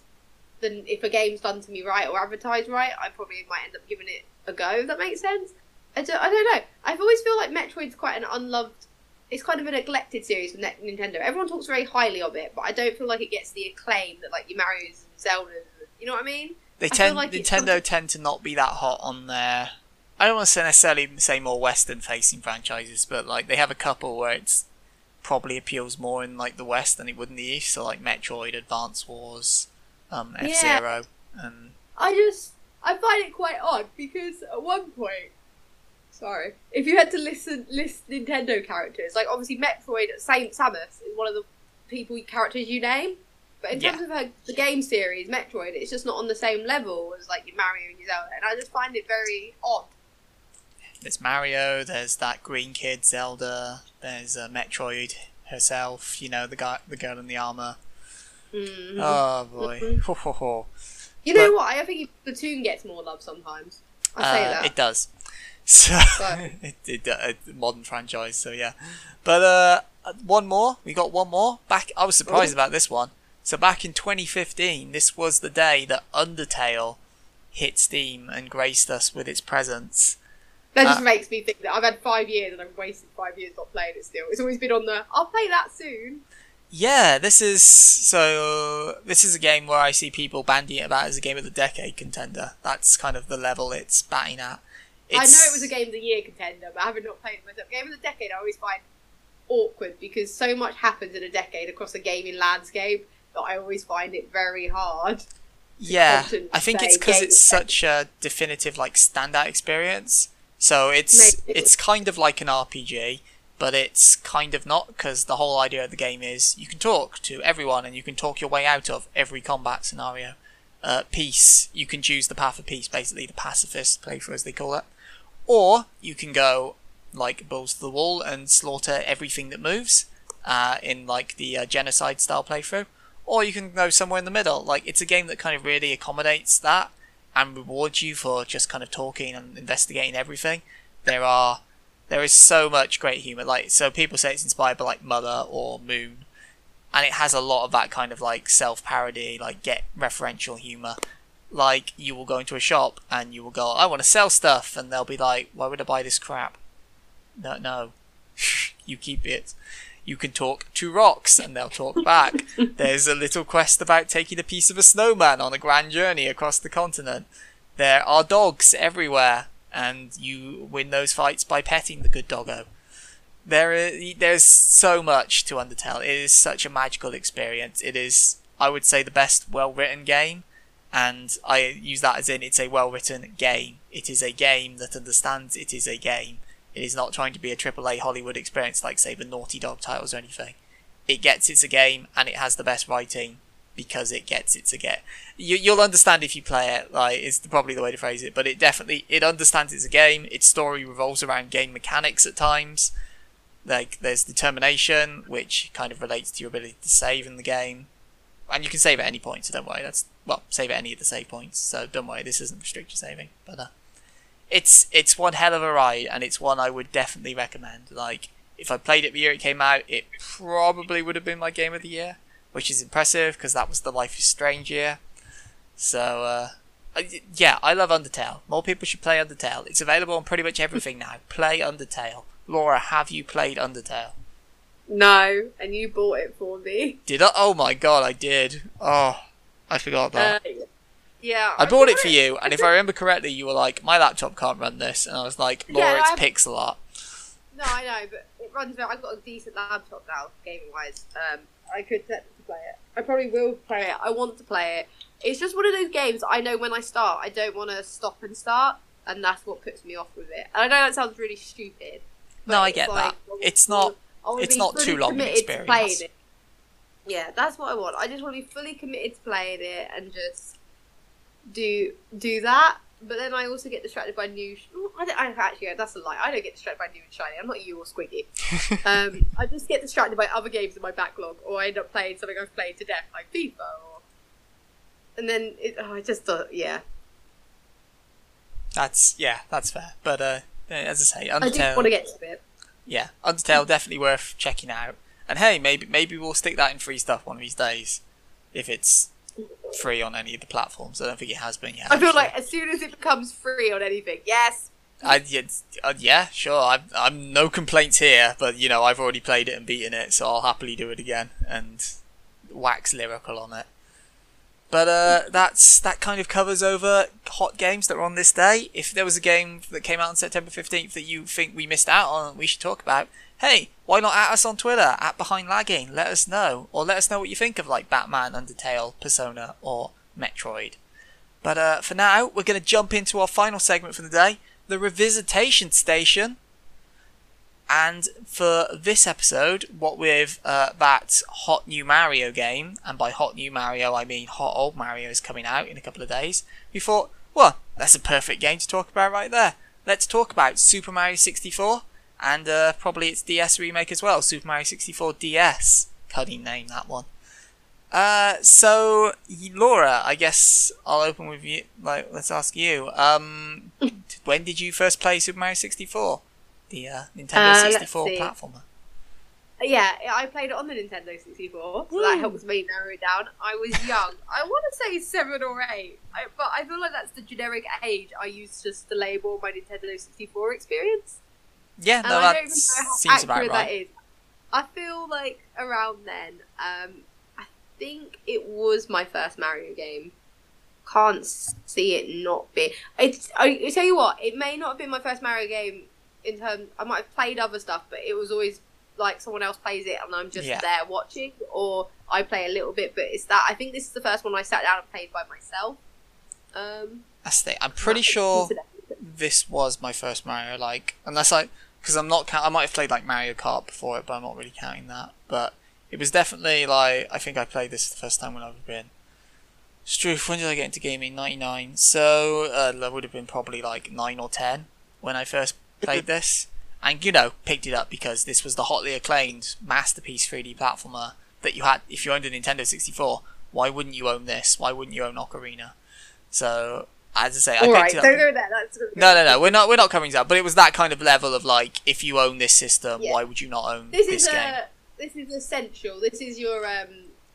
then if a game's done to me right or advertised right, I probably might end up giving it a go. If that makes sense. I don't, I don't know. I've always feel like Metroid's quite an unloved. It's kind of a neglected series from Nintendo. Everyone talks very highly of it, but I don't feel like it gets the acclaim that like your Mario's and Zelda's. You know what I mean? They tend like Nintendo tend to not be that hot on their. I don't want to say necessarily say more Western facing franchises, but like they have a couple where it's probably appeals more in like the West than it would in the East. So like Metroid, Advance Wars, um, F Zero, yeah. and I just I find it quite odd because at one point, sorry, if you had to listen list Nintendo characters, like obviously Metroid, at Saint Samus is one of the people characters you name, but in Yeah. terms of her, the game series, Metroid, it's just not on the same level as like your Mario and your Zelda, and I just find it very odd. there's Mario. There's that green kid Zelda. There's uh, Metroid herself. You know the guy, the girl in the armor. Mhm. Oh boy. Mhm. Ho, ho, ho. you know but- what? I think Platoon gets more love sometimes. I say Uh, that. It does. So it, it, uh, modern franchise. So yeah, but uh, one more. We got one more. Back. I was surprised Oh. about this one. So back in 2015, this was the day that Undertale hit Steam and graced us with its presence. That just Uh, makes me think that I've had five years and I've wasted five years not playing it still. It's always been on the, I'll play that soon. Yeah, this is so. This is a game where I see people bandying about as a game of the decade contender. That's kind of the level it's batting at. I know it was a game of the year contender, but having not played it myself, game of the decade I always find awkward because so much happens in a decade across a gaming landscape that I always find it very hard. Yeah, I think it's because it's such a definitive like standout experience. So it's Maybe. it's kind of like an RPG, but it's kind of not because the whole idea of the game is you can talk to everyone and you can talk your way out of every combat scenario. Uh, peace, you can choose the path of peace, basically the pacifist playthrough as they call it, or you can go like balls to the wall and slaughter everything that moves uh, in like the uh, genocide style playthrough or you can go somewhere in the middle. Like it's a game that kind of really accommodates that and rewards you for just kind of talking and investigating everything. There are there is so much great humor. Like so people say it's inspired by like Mother or Moon. And it has a lot of that kind of like self parody, like get referential humor. Like you will go into a shop and you will go, I want to sell stuff and they'll be like, Why would I buy this crap? No no. you keep it you can talk to rocks and they'll talk back. There's a little quest about taking a piece of a snowman on a grand journey across the continent. There are dogs everywhere, and you win those fights by petting the good doggo. There is, there's so much to Undertale. It is such a magical experience. It is, I would say, the best well written game, and I use that as in it's a well written game. It is a game that understands it is a game. It is not trying to be a AAA Hollywood experience like, say, the Naughty Dog titles or anything. It gets it's a game, and it has the best writing because it gets it's a get. You, you'll understand if you play it. Like, is probably the way to phrase it. But it definitely it understands it's a game. Its story revolves around game mechanics at times. Like, there's determination, which kind of relates to your ability to save in the game, and you can save at any point. So don't worry. That's well, save at any of the save points. So don't worry. This isn't restricted saving, but. Uh, it's it's one hell of a ride, and it's one I would definitely recommend. Like, if I played it the year it came out, it probably would have been my game of the year, which is impressive because that was the Life is Strange year. So, uh, I- yeah, I love Undertale. More people should play Undertale. It's available on pretty much everything now. Play Undertale. Laura, have you played Undertale? No, and you bought it for me. Did I? Oh my god, I did. Oh, I forgot that. Uh, yeah, I bought it for you, and if I remember correctly, you were like, "My laptop can't run this," and I was like, "Laura, Yeah, it's I'm- pixel art." No, I know, but it runs well. I've got a decent laptop now, gaming wise. Um, I could technically play it. I probably will play it. I want to play it. It's just one of those games I know when I start, I don't want to stop and start, and that's what puts me off with it. And I know that sounds really stupid. No, I get like, that. I It's not- I it's not too long an experience. Yeah, that's what I want. I just want to be fully committed to playing it and just do do that. But then I also get distracted by new. Sh- I, don't, I actually that's a lie. I don't get distracted by new and shiny. I'm not you or Squiggy. um, I just get distracted by other games in my backlog, or I end up playing something I've played to death, like FIFA. Or... And then it, oh, I just uh, yeah. That's yeah, that's fair. But uh, as I say, I do Undertale. want to get to it. Yeah, Undertale definitely worth checking out. And hey, maybe maybe we'll stick that in free stuff one of these days, if it's free on any of the platforms. I don't think it has been yet. I feel actually. like as soon as it becomes free on anything, yes. I, yeah, uh, yeah, sure. I'm, I'm no complaints here, but you know I've already played it and beaten it, so I'll happily do it again and wax lyrical on it. But uh, that's that kind of covers over hot games that were on this day. If there was a game that came out on September fifteenth that you think we missed out on, we should talk about. Hey, why not at us on Twitter at Behind Lagging? Let us know, or let us know what you think of like Batman, Undertale, Persona, or Metroid. But uh, for now, we're going to jump into our final segment for the day the Revisitation Station. And for this episode, what with uh, that hot new Mario game, and by hot new Mario I mean hot old Mario is coming out in a couple of days, we thought, well, that's a perfect game to talk about right there. Let's talk about Super Mario 64 and uh, probably its DS remake as well, Super Mario 64 DS. Cunning name that one. Uh, so Laura, I guess I'll open with you. Like, let's ask you. Um, when did you first play Super Mario 64? The uh, Nintendo Uh, 64 see. platformer. Yeah, I played it on the Nintendo 64, so that helps me narrow it down. I was young. I want to say seven or eight, I, but I feel like that's the generic age I use just to label my Nintendo 64 experience. Yeah, And no, I that don't even know how seems about right. is. I feel like around then, um, I think it was my first Mario game. Can't see it not be. It's, I, I tell you what, it may not have been my first Mario game in terms. I might have played other stuff, but it was always like someone else plays it and I'm just Yeah. there watching, or I play a little bit. But it's that I think this is the first one I sat down and played by myself. Um, That's the. I'm pretty sure this was my first Mario. Like, unless I, because I'm not. Count, I might have played like Mario Kart before it, but I'm not really counting that. But it was definitely like I think I played this the first time when I was been. Struth, when did I get into gaming? 99. So, uh, that would have been probably like 9 or 10 when I first played this. And, you know, picked it up because this was the hotly acclaimed masterpiece 3D platformer that you had. If you owned a Nintendo 64, why wouldn't you own this? Why wouldn't you own Ocarina? So, as I say, I All picked right, it up. don't go there. That's No, no, no. We're not. We're not covering that. But it was that kind of level of like, if you own this system, Yeah. why would you not own This this, is game? a this is essential. This is your um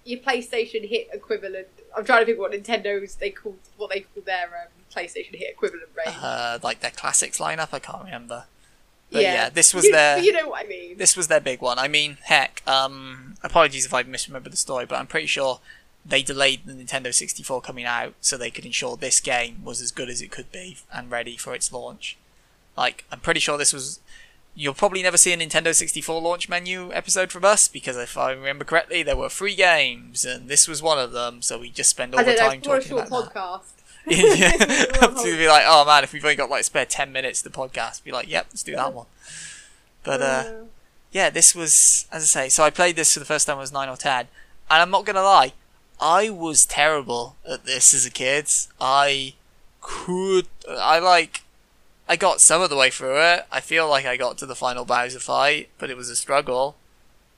your PlayStation Hit equivalent. I'm trying to think what Nintendo's they called what they call their um, PlayStation Hit equivalent range. Uh, like their classics lineup. I can't remember. But yeah, this was you, their. You know what I mean? This was their big one. I mean, heck. Um, apologies if I misremember the story, but I'm pretty sure they delayed the Nintendo 64 coming out so they could ensure this game was as good as it could be and ready for its launch. Like, I'm pretty sure this was. You'll probably never see a Nintendo 64 launch menu episode from us because if I remember correctly, there were three games and this was one of them. So we just spend all I the know time a talking short about that. yeah, to be like, oh man, if we've only got like spare ten minutes to the podcast, be like, yep, let's do that one. But uh, yeah, this was, as I say, so I played this for the first time when I was nine or ten, and I'm not gonna lie, I was terrible at this as a kid. I could, I like, I got some of the way through it. I feel like I got to the final Bowser fight, but it was a struggle.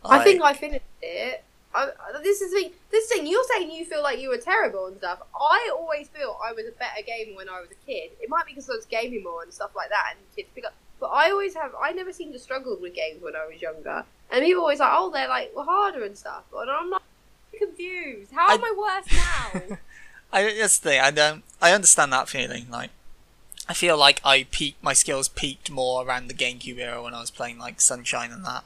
I think I finished it. I, this is the thing. This thing you're saying you feel like you were terrible and stuff. I always feel I was a better gamer when I was a kid. It might be because I was gaming more and stuff like that, and kids pick up. But I always have. I never seemed to struggle with games when I was younger. And people always like, oh, they're like well, harder and stuff. And I'm like confused. How I- am I worse now? I that's the thing. I don't. I understand that feeling. Like, I feel like I peaked. My skills peaked more around the GameCube era when I was playing like Sunshine and that.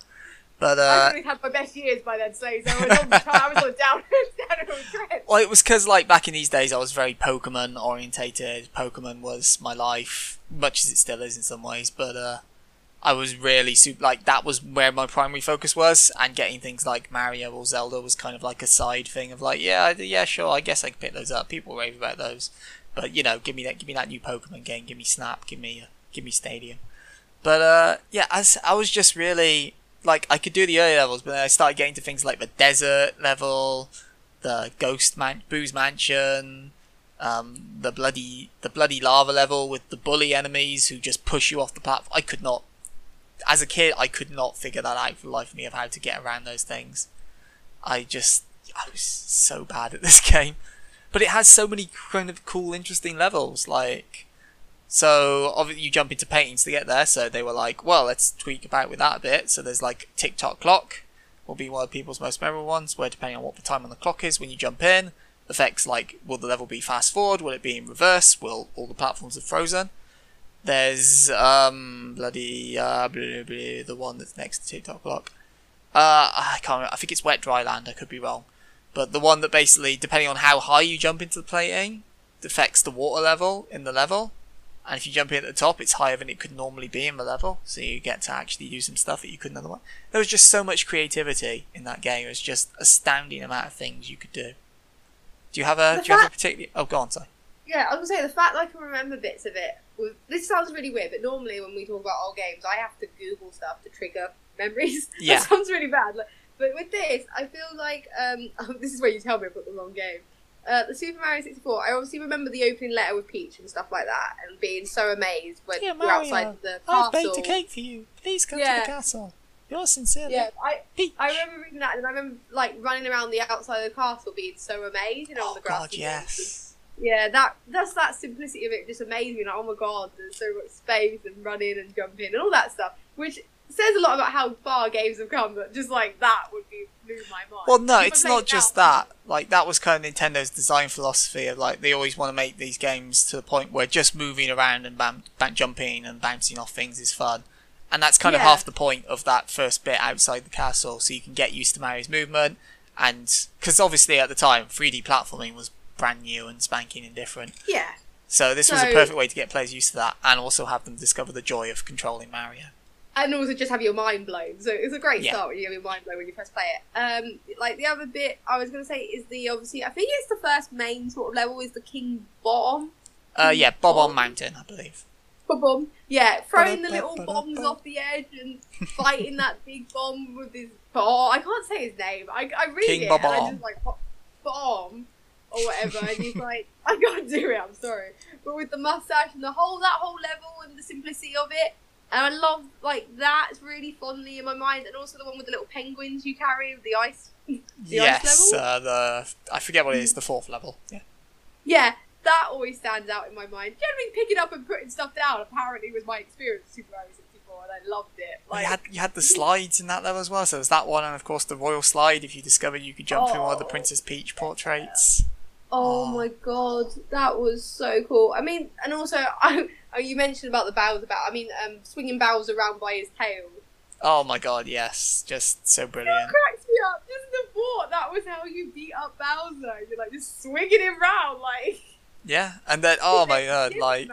But I uh, always had my best years by then, so I was on the I was on down trend. well, it was because like back in these days, I was very Pokemon orientated. Pokemon was my life, much as it still is in some ways. But uh, I was really super. Like that was where my primary focus was, and getting things like Mario or Zelda was kind of like a side thing of like, yeah, yeah, sure, I guess I can pick those up. People rave about those, but you know, give me that, give me that new Pokemon game, give me Snap, give me, uh, give me Stadium. But uh, yeah, I was just really like I could do the early levels, but then I started getting to things like the desert level, the ghost man- Boo's mansion, um, the bloody the bloody lava level with the bully enemies who just push you off the platform. I could not, as a kid, I could not figure that out for the life of me of how to get around those things. I just I was so bad at this game, but it has so many kind of cool, interesting levels. Like so you jump into paintings to get there. So they were like, well, let's tweak about with that a bit. So there's like tick tock clock will be one of people's most memorable ones, where depending on what the time on the clock is when you jump in, effects like will the level be fast forward, will it be in reverse, will all the platforms have frozen. There's um bloody uh blah, blah, blah, the one that's next to tick tock clock. Uh, I can't. Remember. I think it's wet dry land. I could be wrong, but the one that basically, depending on how high you jump into the plating, affects the water level in the level. And if you jump in at the top, it's higher than it could normally be in the level, so you get to actually do some stuff that you couldn't otherwise. There was just so much creativity in that game. It was just astounding amount of things you could do. Do you have a? The Do you have a particular? Oh, go on, sorry. Yeah, I was gonna say the fact that I can remember bits of it. Was, this sounds really weird, but normally when we talk about old games, I have to Google stuff to trigger memories. Yeah. that sounds really bad. Like, but with this, I feel like um, this is where you tell me I've put the wrong game. Uh, the Super Mario 64. I obviously remember the opening letter with Peach and stuff like that, and being so amazed when Yeah, you're outside Mario, the I've castle. baked a cake for you. Please come to the castle. Yours sincerely, Yeah, I Peach. I remember reading that, and I remember like running around the outside of the castle, being so amazed, you know, on Oh the grass. God, yes. Yeah, that that's that simplicity of it just amazed me. Like, oh my god, there's so much space and running and jumping and all that stuff. Which says a lot about how far games have come. But just like that would be blew my mind. Well, no, it's not just that. Like that was kind of Nintendo's design philosophy of like they always want to make these games to the point where just moving around and bam, bam, jumping and bouncing off things is fun. And that's kind of half the point of that first bit outside the castle, so you can get used to Mario's movement. And because obviously at the time, 3D platforming was brand new and spanking and different. Yeah, So this was a perfect way to get players used to that, and also have them discover the joy of controlling Mario. And also just have your mind blown. So it's a great Yeah. start when you have your mind blown when you first play it. Um, like the other bit I was gonna say is the obviously I think it's the first main sort of level is the King Bomb. Uh, yeah, Bob-omb. Mountain, I believe. Bob-omb. Yeah, throwing the little bombs off the edge and fighting that big bomb with his. Oh, I can't say his name. I, I read King it and I just like bomb or whatever, and he's like, I can't do it. I'm sorry, but with the mustache and the whole that whole level and the simplicity of it, and I love like that's really fondly in my mind, and also the one with the little penguins you carry with the ice. the ice yes, level. uh, the I forget what it is, the fourth level. Yeah. Yeah, that always stands out in my mind. Generally, picking up and putting stuff down apparently was my experience with Super Mario 64, and I loved it. Like, you had you had the slides in that level as well. So there's that one, and of course the royal slide. If you discovered you could jump through one of the Oh. Princess Peach portraits. oh Oh. my god, that was so cool. I mean, and also, I, oh, you mentioned about the Bowser about. I mean, um, swinging Bowser around by his tail. Oh my god, yes, just so That brilliant. cracks me up. Just the thought that was how you beat up Bowser. You're like just swinging him round like. Yeah, and then oh my god, like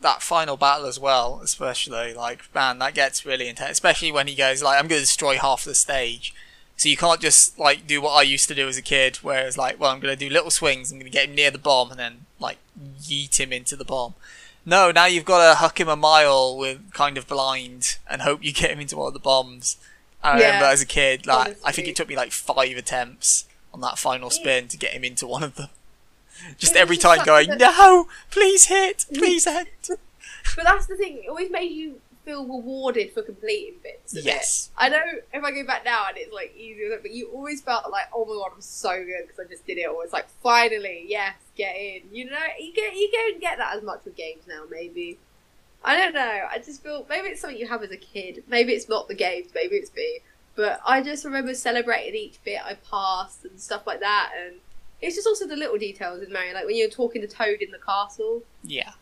that final battle as well, especially like man, that gets really intense. Especially when he goes like, "I'm going to destroy half the stage." So you can't just like do what I used to do as a kid, where it's like, "Well, I'm going to do little swings. I'm going to get him near the bomb and then like yeet him into the bomb." No, now you've got to huck him a mile with kind of blind and hope you get him into one of the bombs. I Yeah, remember as a kid, like I think it took me like five attempts on that final spin to get him into one of them. Just every time going, no, please hit, please hit. But that's the thing. It always made you feel rewarded for completing bits. Of Yes. It. I know if I go back now and it's like easier, but you always felt like, oh my god, I'm so good because I just did it. Or it's like, finally, yes, get in. You know, you get you don't get that as much with games now. Maybe. I don't know. I just feel maybe it's something you have as a kid. Maybe it's not the games. Maybe it's me. But I just remember celebrating each bit I passed and stuff like that. And it's just also the little details in Mario, like when you're talking to Toad in the castle. Yeah.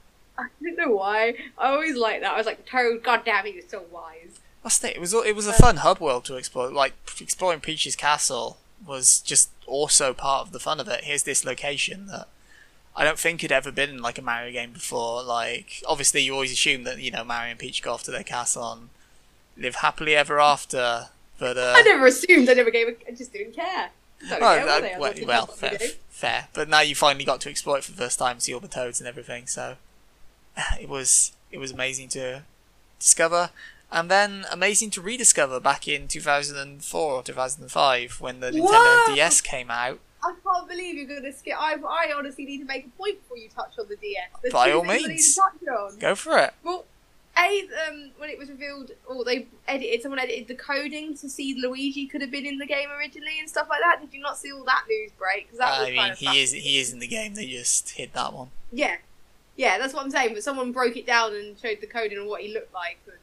I don't know why. I always like that. I was like, Toad, God damn it, you're so wise. That's thing. It was it was a fun hub world to explore. Like exploring Peach's castle was just also part of the fun of it. Here's this location that I don't think had ever been in like a Mario game before. Like obviously you always assume that you know Mario and Peach go off to their castle and live happily ever after. But uh, I never assumed. I never gave. A, I just didn't care. Oh, care, that- were they? I well, well, fair, what we do. fair. But now you finally got to explore it for the first time, see all the toads and everything. So it was it was amazing to discover, and then amazing to rediscover back in 2004 or 2005 when the Nintendo Whoa! DS came out. I can't believe you're going to skip. I, I honestly need to make a point before you touch on the DS. There's By all things I need means. to touch on. Go for it. Well, a um, when it was revealed, or they edited, someone edited the coding to see Luigi could have been in the game originally and stuff like that. Did you not see all that news break? Because that was I kind mean, of he is he is in the game. They just hid that one. Yeah, yeah, that's what I'm saying. But someone broke it down and showed the coding and what he looked like. And,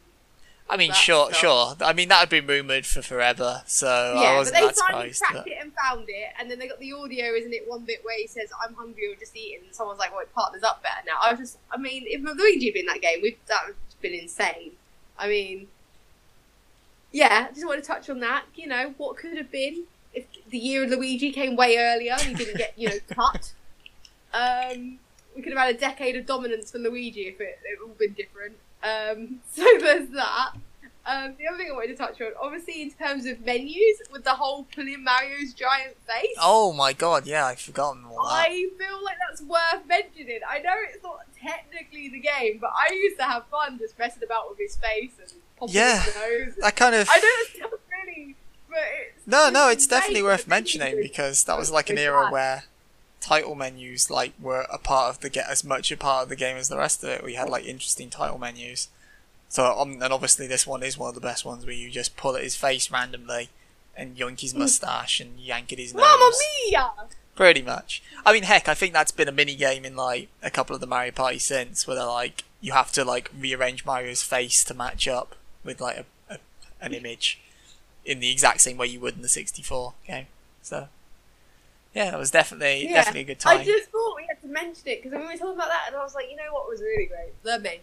I mean, sure, stuff. sure. I mean, that had been rumored for forever, so yeah, but wasn't they that finally surprised. cracked But it and found it, and then they got the audio, isn't it? One bit where he says, "I'm hungry" or "just eating," and someone's like, "Well, it partners up better now." I was just, I mean, if Luigi had been in that game, we've that would have been insane. I mean, yeah, I just want to touch on that. You know, what could have been if the year of Luigi came way earlier and he didn't get, you know, cut. Um, we could have had a decade of dominance for Luigi if it, it all been different. Um, so there's that. Um, the other thing I wanted to touch on, obviously, in terms of menus, with the whole pulling Mario's giant face. oh my god, yeah, I've forgotten all that. I feel like that's worth mentioning. I know it's not technically the game, but I used to have fun just messing about with his face and popping Yeah. his nose. Yeah, That kind of I know it's not really, but it's No, no, it's definitely worth mentioning because that was like an era bad. where title menus like were a part of the get as much a part of the game as the rest of it. We had like interesting title menus. So um, and obviously this one is one of the best ones where you just pull at his face randomly and yank his mustache and yank at his nose. Mamma mia! Pretty much. I mean, heck, I think that's been a mini game in like a couple of the Mario Party since, where they're like you have to like rearrange Mario's face to match up with like a, a an image in the exact same way you would in the 64 game. So yeah, it was definitely Yeah. definitely a good time. I just thought we had to mention it because we were talking about that, and I was like, you know what was really great? The menu.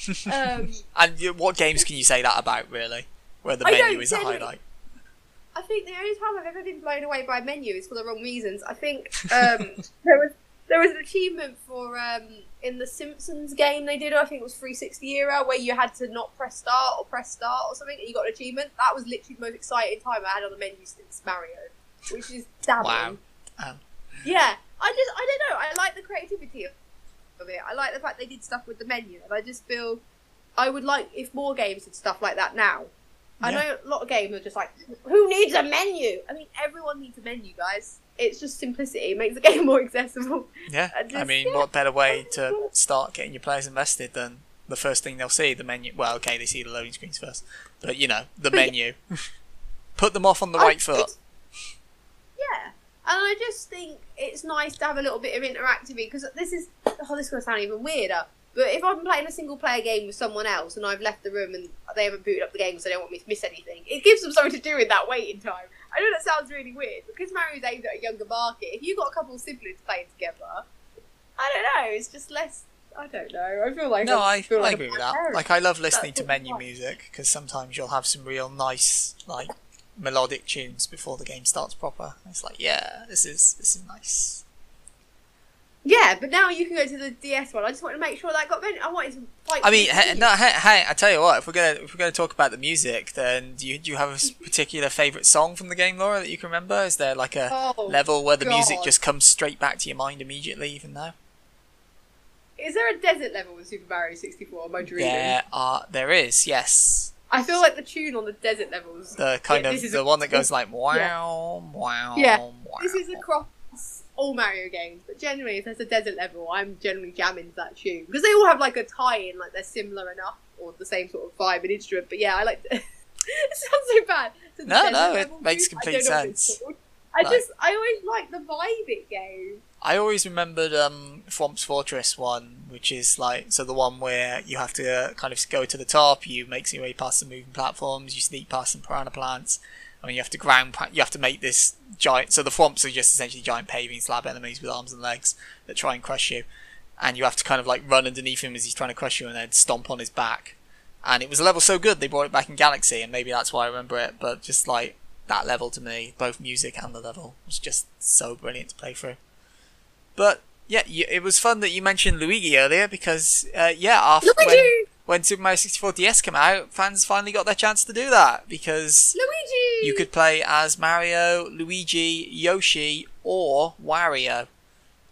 Um, and what games can you say that about really? Where the I menu is a highlight. I think the only time I've ever been blown away by a menu is for the wrong reasons. I think um, there was there was an achievement for um, in the Simpsons game they did. I think it was 360 era where you had to not press start or press start or something, and you got an achievement. That was literally the most exciting time I had on the menu since Mario, which is damning. Wow. Um, Yeah, I just I don't know. I like the creativity of of it. I like the fact they did stuff with the menu, and I just feel I would like if more games did stuff like that now. I know a lot of games are just like, who needs a menu? I mean, everyone needs a menu, guys. It's just simplicity. It makes the game more accessible. yeah, I I mean, yeah. what better way to start getting your players invested than the first thing they'll see the menu? Well, okay, they see the loading screens first, but you know the But yeah- menu. Put them off on the I- right foot. Yeah, I just think it's nice to have a little bit of interactivity because this is oh, this is gonna sound even weirder. But if I'm playing a single player game with someone else and I've left the room and they haven't booted up the game because they don't want me to miss anything, it gives them something to do in that waiting time. I know that sounds really weird because Mario's aimed at a younger market. If you've got a couple of siblings playing together, I don't know. It's just less. I don't know. I feel like No, I, I, feel I like agree with that. parent. Like, I love listening to That's what menu I- music because sometimes you'll have some real nice, like, melodic tunes before the game starts proper. It's like, yeah, this is this is nice. Yeah, but now you can go to the DS one. I just wanted to make sure that got. I wanted to fight. I mean, hey, no, hey, hey, I tell you what, if we're gonna if we're gonna talk about the music, then do you do you have a particular favorite song from the game, Laura, that you can remember? Is there like a Oh, level where the music just comes straight back to your mind immediately, even now? Is there a desert level in Super Mario 64? Am I dreaming? There are, there is, yes, I feel like the tune on the desert levels. the kind Yeah, of this is the a- one that goes like wow, wow, Yeah, wow. This is across all Mario games, but generally, if there's a desert level, I'm generally jamming to that tune because they all have like a tie-in, like they're similar enough or the same sort of vibe and instrument. But yeah, I like. it sounds so bad. to the No, no, it makes. Complete don't know what it's sense. I Like- just, I always like the vibe it gave. I always remembered um, Fortress one, which is like so the one where you have to uh, kind of go to the top. You make your way past some moving platforms. You sneak past some piranha plants. I mean, you have to ground. You have to make this giant. So the Thwomps are just essentially giant paving slab enemies with arms and legs that try and crush you, and you have to kind of like run underneath him as he's trying to crush you, and then stomp on his back. And it was a level so good they brought it back in Galaxy, and maybe that's why I remember it. But just like that level to me, both music and the level was just so brilliant to play through. But yeah, you, it was fun that you mentioned Luigi earlier because uh, yeah, after when, when Super Mario 64 DS came out, fans finally got their chance to do that because Luigi. you could play as Mario, Luigi, Yoshi, or Wario.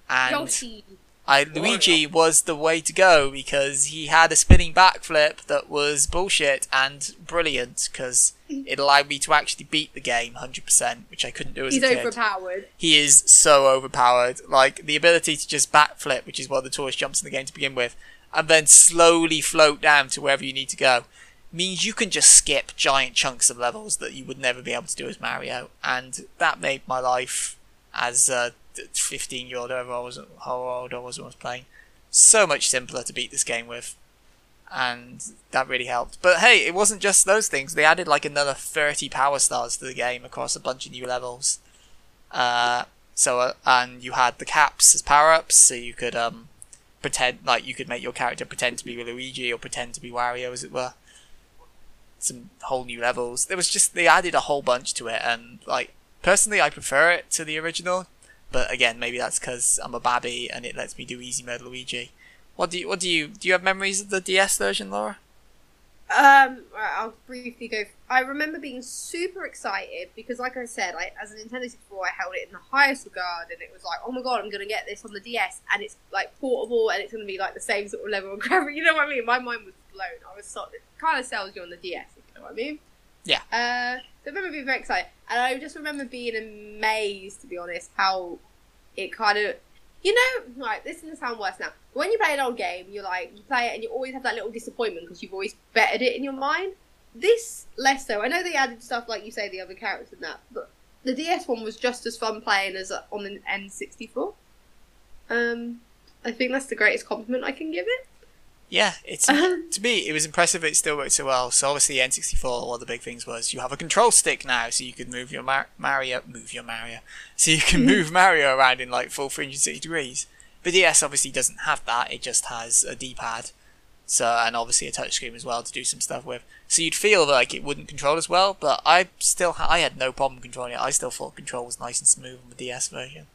And Yoshi. I Luigi was the way to go because he had a spinning backflip that was bullshit and brilliant because it allowed me to actually beat the game 100%, which I couldn't do as He's a kid. He's overpowered. He is so overpowered. Like the ability to just backflip, which is one of the tallest jumps in the game to begin with, and then slowly float down to wherever you need to go, means you can just skip giant chunks of levels that you would never be able to do as Mario. And that made my life as a 15 year old, however I was, how old I was when I was playing, so much simpler to beat this game with. And that really helped. But hey, it wasn't just those things. They added like another 30 power stars to the game across a bunch of new levels. Uh, so uh, and you had the caps as power ups, so you could um pretend like you could make your character pretend to be Luigi or pretend to be Wario, as it were. Some whole new levels. There was just they added a whole bunch to it, and like personally, I prefer it to the original. But again, maybe that's because I'm a babby and it lets me do easy mode Luigi. What do you what do you do? You have memories of the DS version, Laura? Um, I'll briefly go. I remember being super excited because, like I said, I, as a Nintendo 64, I held it in the highest regard, and it was like, oh my god, I'm gonna get this on the DS, and it's like portable, and it's gonna be like the same sort of level of gravity. You know what I mean? My mind was blown. I was sort of, kind of sells you on the DS, you know what I mean? Yeah. Uh, so I remember being very excited, and I just remember being amazed, to be honest, how it kind of you know, right, this is gonna sound worse now. When you play an old game, you're like, you play it and you always have that little disappointment because you've always bettered it in your mind. This, less so. I know they added stuff like you say, the other characters and that, but the DS one was just as fun playing as on the N64. Um, I think that's the greatest compliment I can give it. Yeah, it's uh-huh. to me it was impressive. It still worked so well. So obviously N64, one of the big things was you have a control stick now, so you could move your Mar- Mario, move your Mario, so you can mm-hmm. move Mario around in like full 360 degrees. But DS obviously doesn't have that. It just has a D-pad, so and obviously a touchscreen as well to do some stuff with. So you'd feel like it wouldn't control as well. But I still ha- I had no problem controlling it. I still thought control was nice and smooth on the DS version.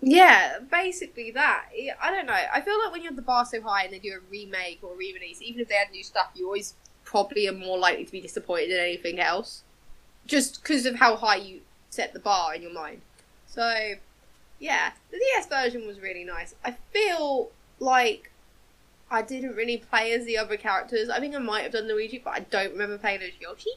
Yeah, basically that. I don't know. I feel like when you have the bar so high and they do a remake or a re-release, even if they add new stuff, you always probably are more likely to be disappointed in anything else, just because of how high you set the bar in your mind. So, yeah, the DS version was really nice. I feel like I didn't really play as the other characters. I think I might have done Luigi, but I don't remember playing as Yoshi.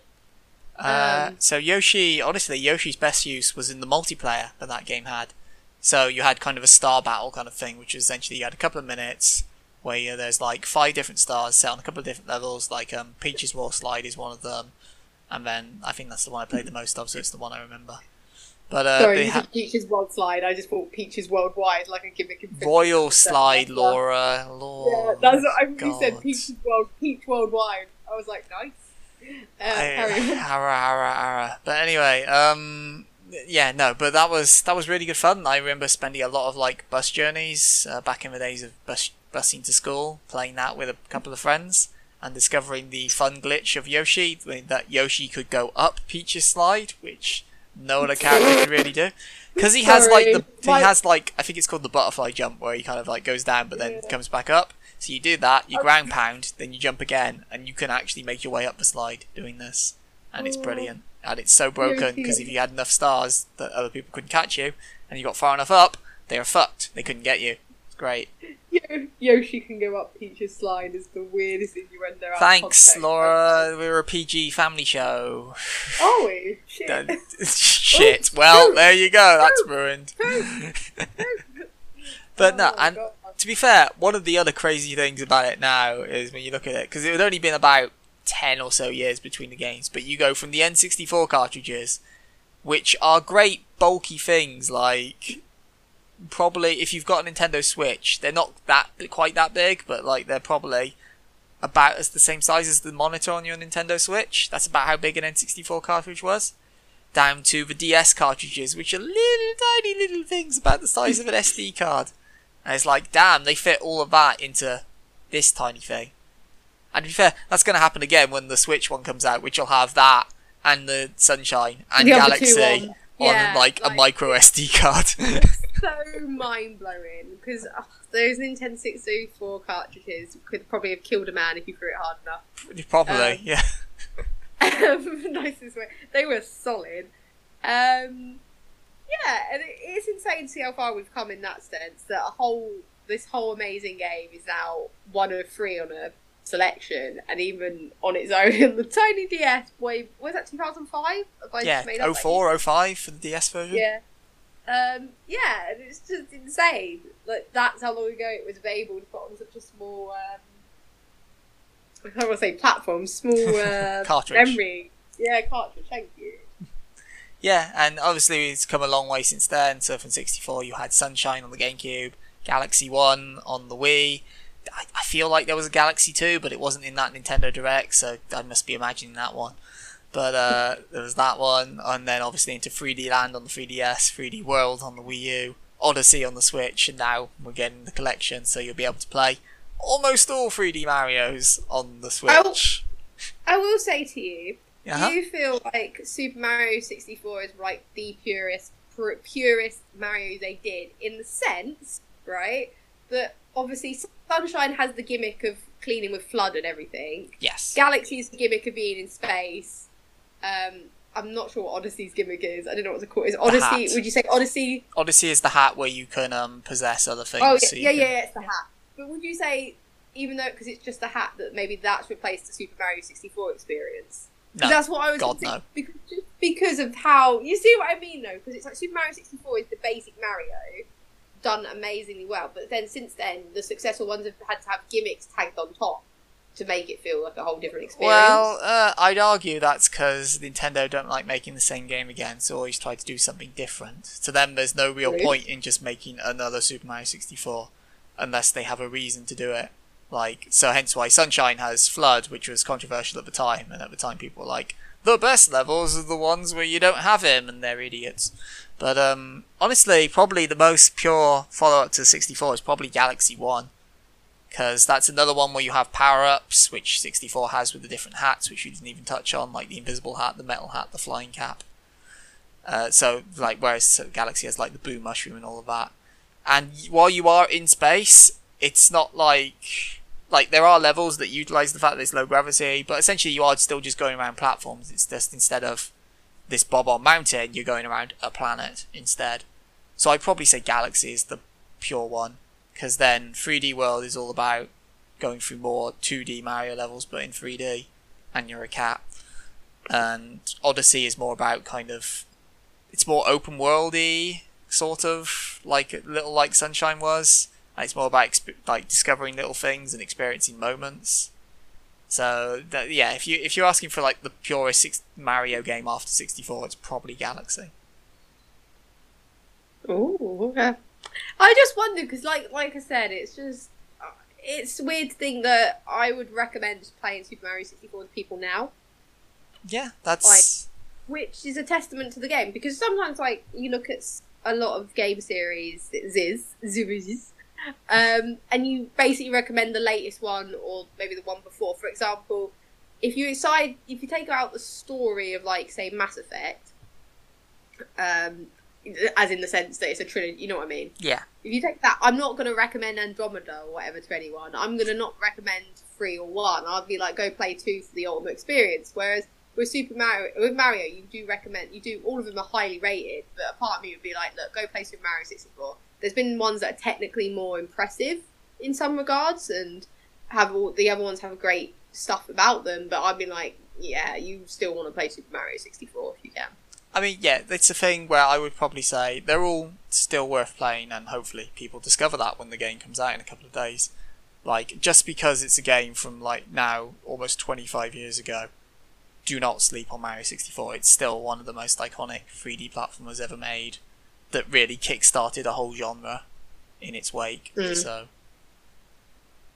Uh, Um, so Yoshi, honestly, Yoshi's best use was in the multiplayer that that game had. So you had kind of a star battle kind of thing, which is essentially you had a couple of minutes where you, there's like five different stars set on a couple of different levels. Like um, Peach's Wall Slide is one of them, and then I think that's the one I played the most of, so it's the one I remember. But uh, Sorry, ha- Peach's World Slide. I just thought Peach's Worldwide, like a gimmick. Royal Slide, Yeah. Laura, Yeah, Laura. that's what I really said. Peach's World, Peach Worldwide. I was like, nice. Uh, I- carry on. Ara, ara, ara. But anyway, um, yeah, no, but that was that was really good fun. I remember spending a lot of like bus journeys uh, back in the days of bus busing to school, playing that with a couple of friends, and discovering the fun glitch of Yoshi that Yoshi could go up Peach's slide, which no other character could really do. Because he has like the he has like I think it's called the butterfly jump where he kind of like goes down but then comes back up. So you do that, you ground pound, then you jump again, and you can actually make your way up the slide doing this, and it's brilliant. And it's so broken because if you had enough stars that other people couldn't catch you, and you got far enough up, they were fucked. They couldn't get you. It's great. Yoshi can go up Peach's Slide is the weirdest innuendo. Thanks. Laura. We're a PG family show. Oh, are we? Shit. Shit. Oh, well, there you go. That's ruined. but oh no, Oh my and God. to be fair, one of the other crazy things about it now is when you look at it, because it had only been about 10 or so years between the games, but you go from the N64 cartridges, which are great bulky things, like probably if you've got a Nintendo Switch, they're not that quite that big, but like they're probably about as the same size as the monitor on your Nintendo Switch. That's about how big an N64 cartridge was. Down to the DS cartridges, which are little tiny little things about the size of an SD card. And it's like, damn, they fit all of that into this tiny thing. And to be fair, that's going to happen again when the Switch one comes out, which will have that and the Sunshine and The Galaxy on- yeah, like, a micro SD card. so mind blowing because those Nintendo 64 cartridges could probably have killed a man if you threw it hard enough. Probably, Um, yeah. nicest way. They were solid. Um, yeah, and it, it's insane to see how far we've come in that sense. That a whole this whole amazing game is now one of three on a selection, and even on its own in the tiny DS. Boy, was that 2005? Have I Yeah, just made 04, 05 for the DS version. yeah. Um, yeah, and it's just insane. Like that's how long ago it was available to put on such a small um I don't want to say platform, small uh, Cartridge. memory. Yeah, cartridge, thank you. Yeah, and obviously it's come a long way since then. So from 64, you had Sunshine on the GameCube, Galaxy 1 on the Wii. I, I feel like there was a Galaxy 2, but it wasn't in that Nintendo Direct, so I must be imagining that one. But uh, there was that one, and then obviously into 3D Land on the 3DS, 3D World on the Wii U, Odyssey on the Switch, and now we're getting the collection, so you'll be able to play almost all 3D Mario's on the Switch. I will say to you, Uh-huh. you feel like Super Mario 64 is like the purest, pur- purest Mario they did in the sense, right, that obviously Sunshine has the gimmick of cleaning with FLUDD and everything. Yes. Galaxy's the gimmick of being in space. Um, I'm not sure what Odyssey's gimmick is. I don't know what to call it. Is Odyssey? Would you say Odyssey? Odyssey is the hat where you can um, possess other things. Oh yeah, so yeah, can- yeah, it's the hat. But would you say, even though because it's just the hat, that maybe that's replaced the Super Mario 64 experience? No, that's what I was God, thinking, no. because, because of how you see what I mean though. Because it's like Super Mario 64 is the basic Mario, done amazingly well. But then since then, the successful ones have had to have gimmicks tagged on top to make it feel like a whole different experience. Well, uh, I'd argue that's because Nintendo don't like making the same game again, so always try to do something different. To them, there's no real Really? point in just making another Super Mario 64 unless they have a reason to do it. Like, so hence why Sunshine has FLUDD, which was controversial at the time, and at the time people were like, the best levels are the ones where you don't have him, and they're idiots. But um, honestly, probably the most pure follow up to 64 is probably Galaxy 1. Because that's another one where you have power ups, which 64 has with the different hats, which you didn't even touch on, like the invisible hat, the metal hat, the flying cap. Uh, so, like, whereas Galaxy has like the blue mushroom and all of that. And while you are in space, it's not like like there are levels that utilize the fact that there's low gravity, but essentially you are still just going around platforms. It's just instead of this Bob-omb mountain, you're going around a planet instead. So I'd probably say Galaxy is the pure one, because then 3D World is all about going through more 2D Mario levels, but in 3D, and you're a cat. And Odyssey is more about kind of, it's more open worldy, sort of like little like Sunshine was and it's more about like discovering little things and experiencing moments. So that, yeah, if you if you're asking for like the purest six- Mario game after 64, it's probably Galaxy. Oh, okay. I just wonder because, like, like I said, it's just uh, it's weird thing that I would recommend playing Super Mario 64 to people now. Yeah, that's which is a testament to the game because sometimes, like, you look at a lot of game series, Ziz, Ziz, um, and you basically recommend the latest one or maybe the one before. For example, if you decide if you take out the story of like say Mass Effect, um, as in the sense that it's a trilogy, you know what I mean? Yeah. If you take that, I'm not going to recommend Andromeda or whatever to anyone. I'm going to not recommend three or one. I'd be like, go play two for the ultimate experience. Whereas with Super Mario, with Mario, you do recommend, you do, all of them are highly rated, but a part of me would be like, look, go play Super Mario 64 there's been ones that are technically more impressive in some regards and have all the other ones have great stuff about them but i've been like yeah you still want to play super mario 64 if you can I mean, yeah, it's a thing where I would probably say they're all still worth playing, and hopefully people discover that when the game comes out in a couple of days. Like, just because it's a game from, like, now, almost 25 years ago, do not sleep on Mario 64. It's still one of the most iconic 3D platformers ever made that really kick-started a whole genre in its wake. Mm. So,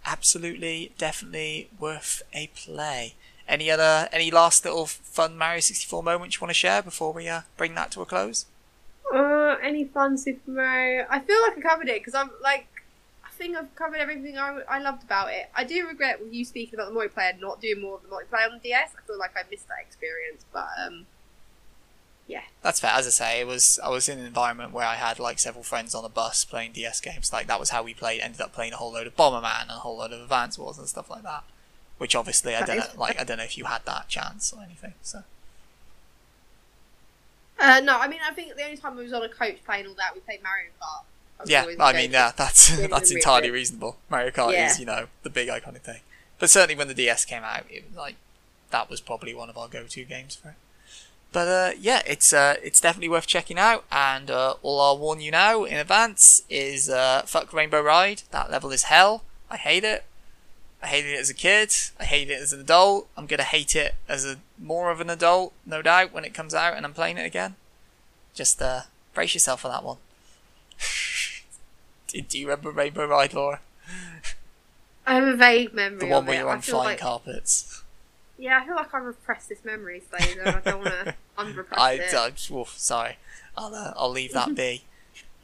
absolutely, definitely worth a play. Any other, any last little fun Mario 64 moments you want to share before we uh, bring that to a close? Uh, any fun Super Mario? I feel like I covered it because I'm like, I think I've covered everything I, I loved about it. I do regret you speaking about the multiplayer not doing more of the multiplayer on the DS. I feel like I missed that experience, but um, yeah. That's fair. As I say, it was I was in an environment where I had like several friends on a bus playing DS games. Like that was how we played. Ended up playing a whole load of Bomberman and a whole load of Advance Wars and stuff like that. Which obviously I don't know, like I don't know if you had that chance or anything. So. Uh, no, I mean I think the only time I was on a coach playing all that, we played Mario Kart. Yeah, I mean yeah, that's that's entirely reasonable. Mario Kart yeah. is you know the big iconic thing. But certainly when the DS came out, it was like that was probably one of our go-to games for it. But uh, yeah, it's uh, it's definitely worth checking out. And uh, all I'll warn you now in advance is uh, fuck Rainbow Ride. That level is hell. I hate it. I hated it as a kid. I hate it as an adult. I'm gonna hate it as a more of an adult, no doubt, when it comes out and I'm playing it again. Just uh, brace yourself for that one. Do you remember Rainbow Ride, Laura? I have a vague memory. The one where it. you're on flying like... carpets. Yeah, I feel like I repressed this memory, so I don't want to unrepress I, it. I, oh, sorry, I'll uh, I'll leave that be.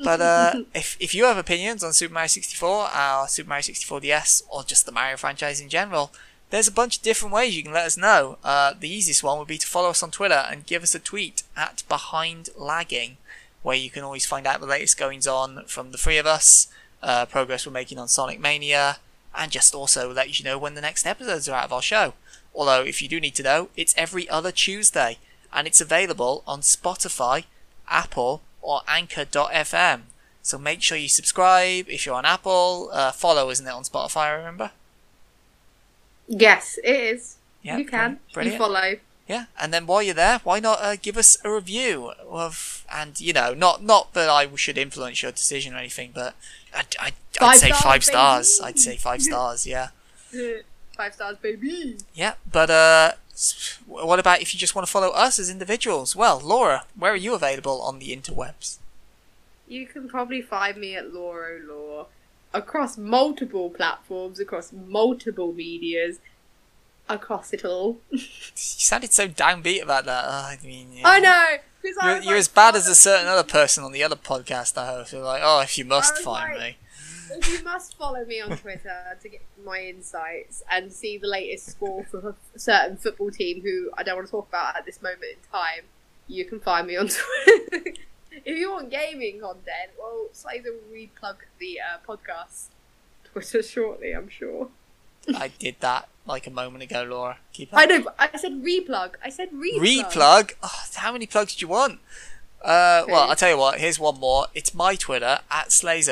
But uh, if if you have opinions on Super Mario 64, our Super Mario 64 DS, or just the Mario franchise in general, there's a bunch of different ways you can let us know. Uh, the easiest one would be to follow us on Twitter and give us a tweet at Behind Lagging, where you can always find out the latest goings on from the three of us, uh, progress we're making on Sonic Mania, and just also let you know when the next episodes are out of our show. Although, if you do need to know, it's every other Tuesday, and it's available on Spotify, Apple, or Anchor.fm. So make sure you subscribe if you're on Apple. Uh, follow, isn't it, on Spotify? I remember. Yes, it is. Yeah, you can. Brilliant. You follow. Yeah, and then while you're there, why not uh, give us a review of, and you know, not not that I should influence your decision or anything, but I'd, I'd, I'd say five stars. I'd say five stars. Yeah. Five stars, baby. Yeah, but uh, what about if you just want to follow us as individuals? Well, Laura, where are you available on the interwebs? You can probably find me at Laura Law. across multiple platforms, across multiple medias, across it all. You sounded so downbeat about that. Oh, I mean, yeah. I know. You're, was you're like, as bad as a certain other person on the other podcast I host. You're like, oh, if you must find like- me. If you must follow me on Twitter to get my insights and see the latest score for a certain football team who I don't want to talk about at this moment in time, you can find me on Twitter. if you want gaming content, well, Slazer will replug the uh, podcast Twitter shortly, I'm sure. I did that like a moment ago, Laura. Keep I know, I said replug. I said replug. Replug? Oh, how many plugs do you want? Uh, well, I'll tell you what. Here's one more. It's my Twitter at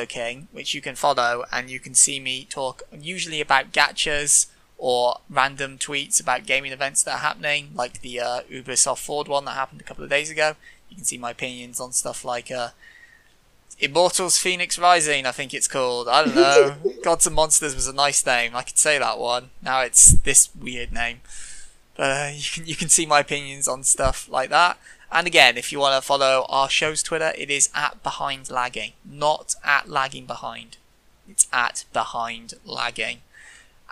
King, which you can follow, and you can see me talk usually about gachas or random tweets about gaming events that are happening, like the uh, Ubisoft Forward one that happened a couple of days ago. You can see my opinions on stuff like uh, Immortals Fenyx Rising, I think it's called. I don't know. Gods and Monsters was a nice name. I could say that one. Now it's this weird name. But uh, you can you can see my opinions on stuff like that. And again, if you want to follow our show's Twitter, it is at Behind Lagging, not at Lagging Behind. It's at Behind Lagging.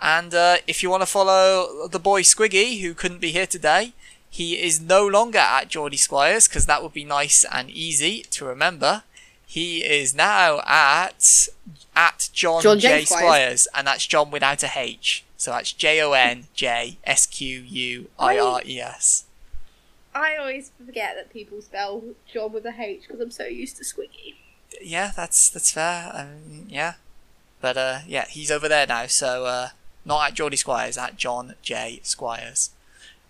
And uh, if you want to follow the boy Squiggy, who couldn't be here today, he is no longer at Geordie Squires because that would be nice and easy to remember. He is now at at John, John J. J. Squires. Squires, and that's John without a H. So that's J O N J S Q U I R E S. I always forget that people spell John with a H because I'm so used to Squiggy. Yeah, that's that's fair. Um, yeah, but uh, yeah, he's over there now. So uh, not at Geordie Squires, at John J Squires.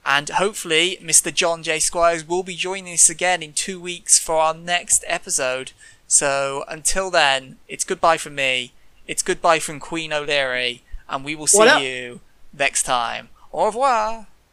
And hopefully, Mr. John J. Squires will be joining us again in two weeks for our next episode. So until then, it's goodbye from me. It's goodbye from Queen O'Leary, and we will see you next time. Au revoir.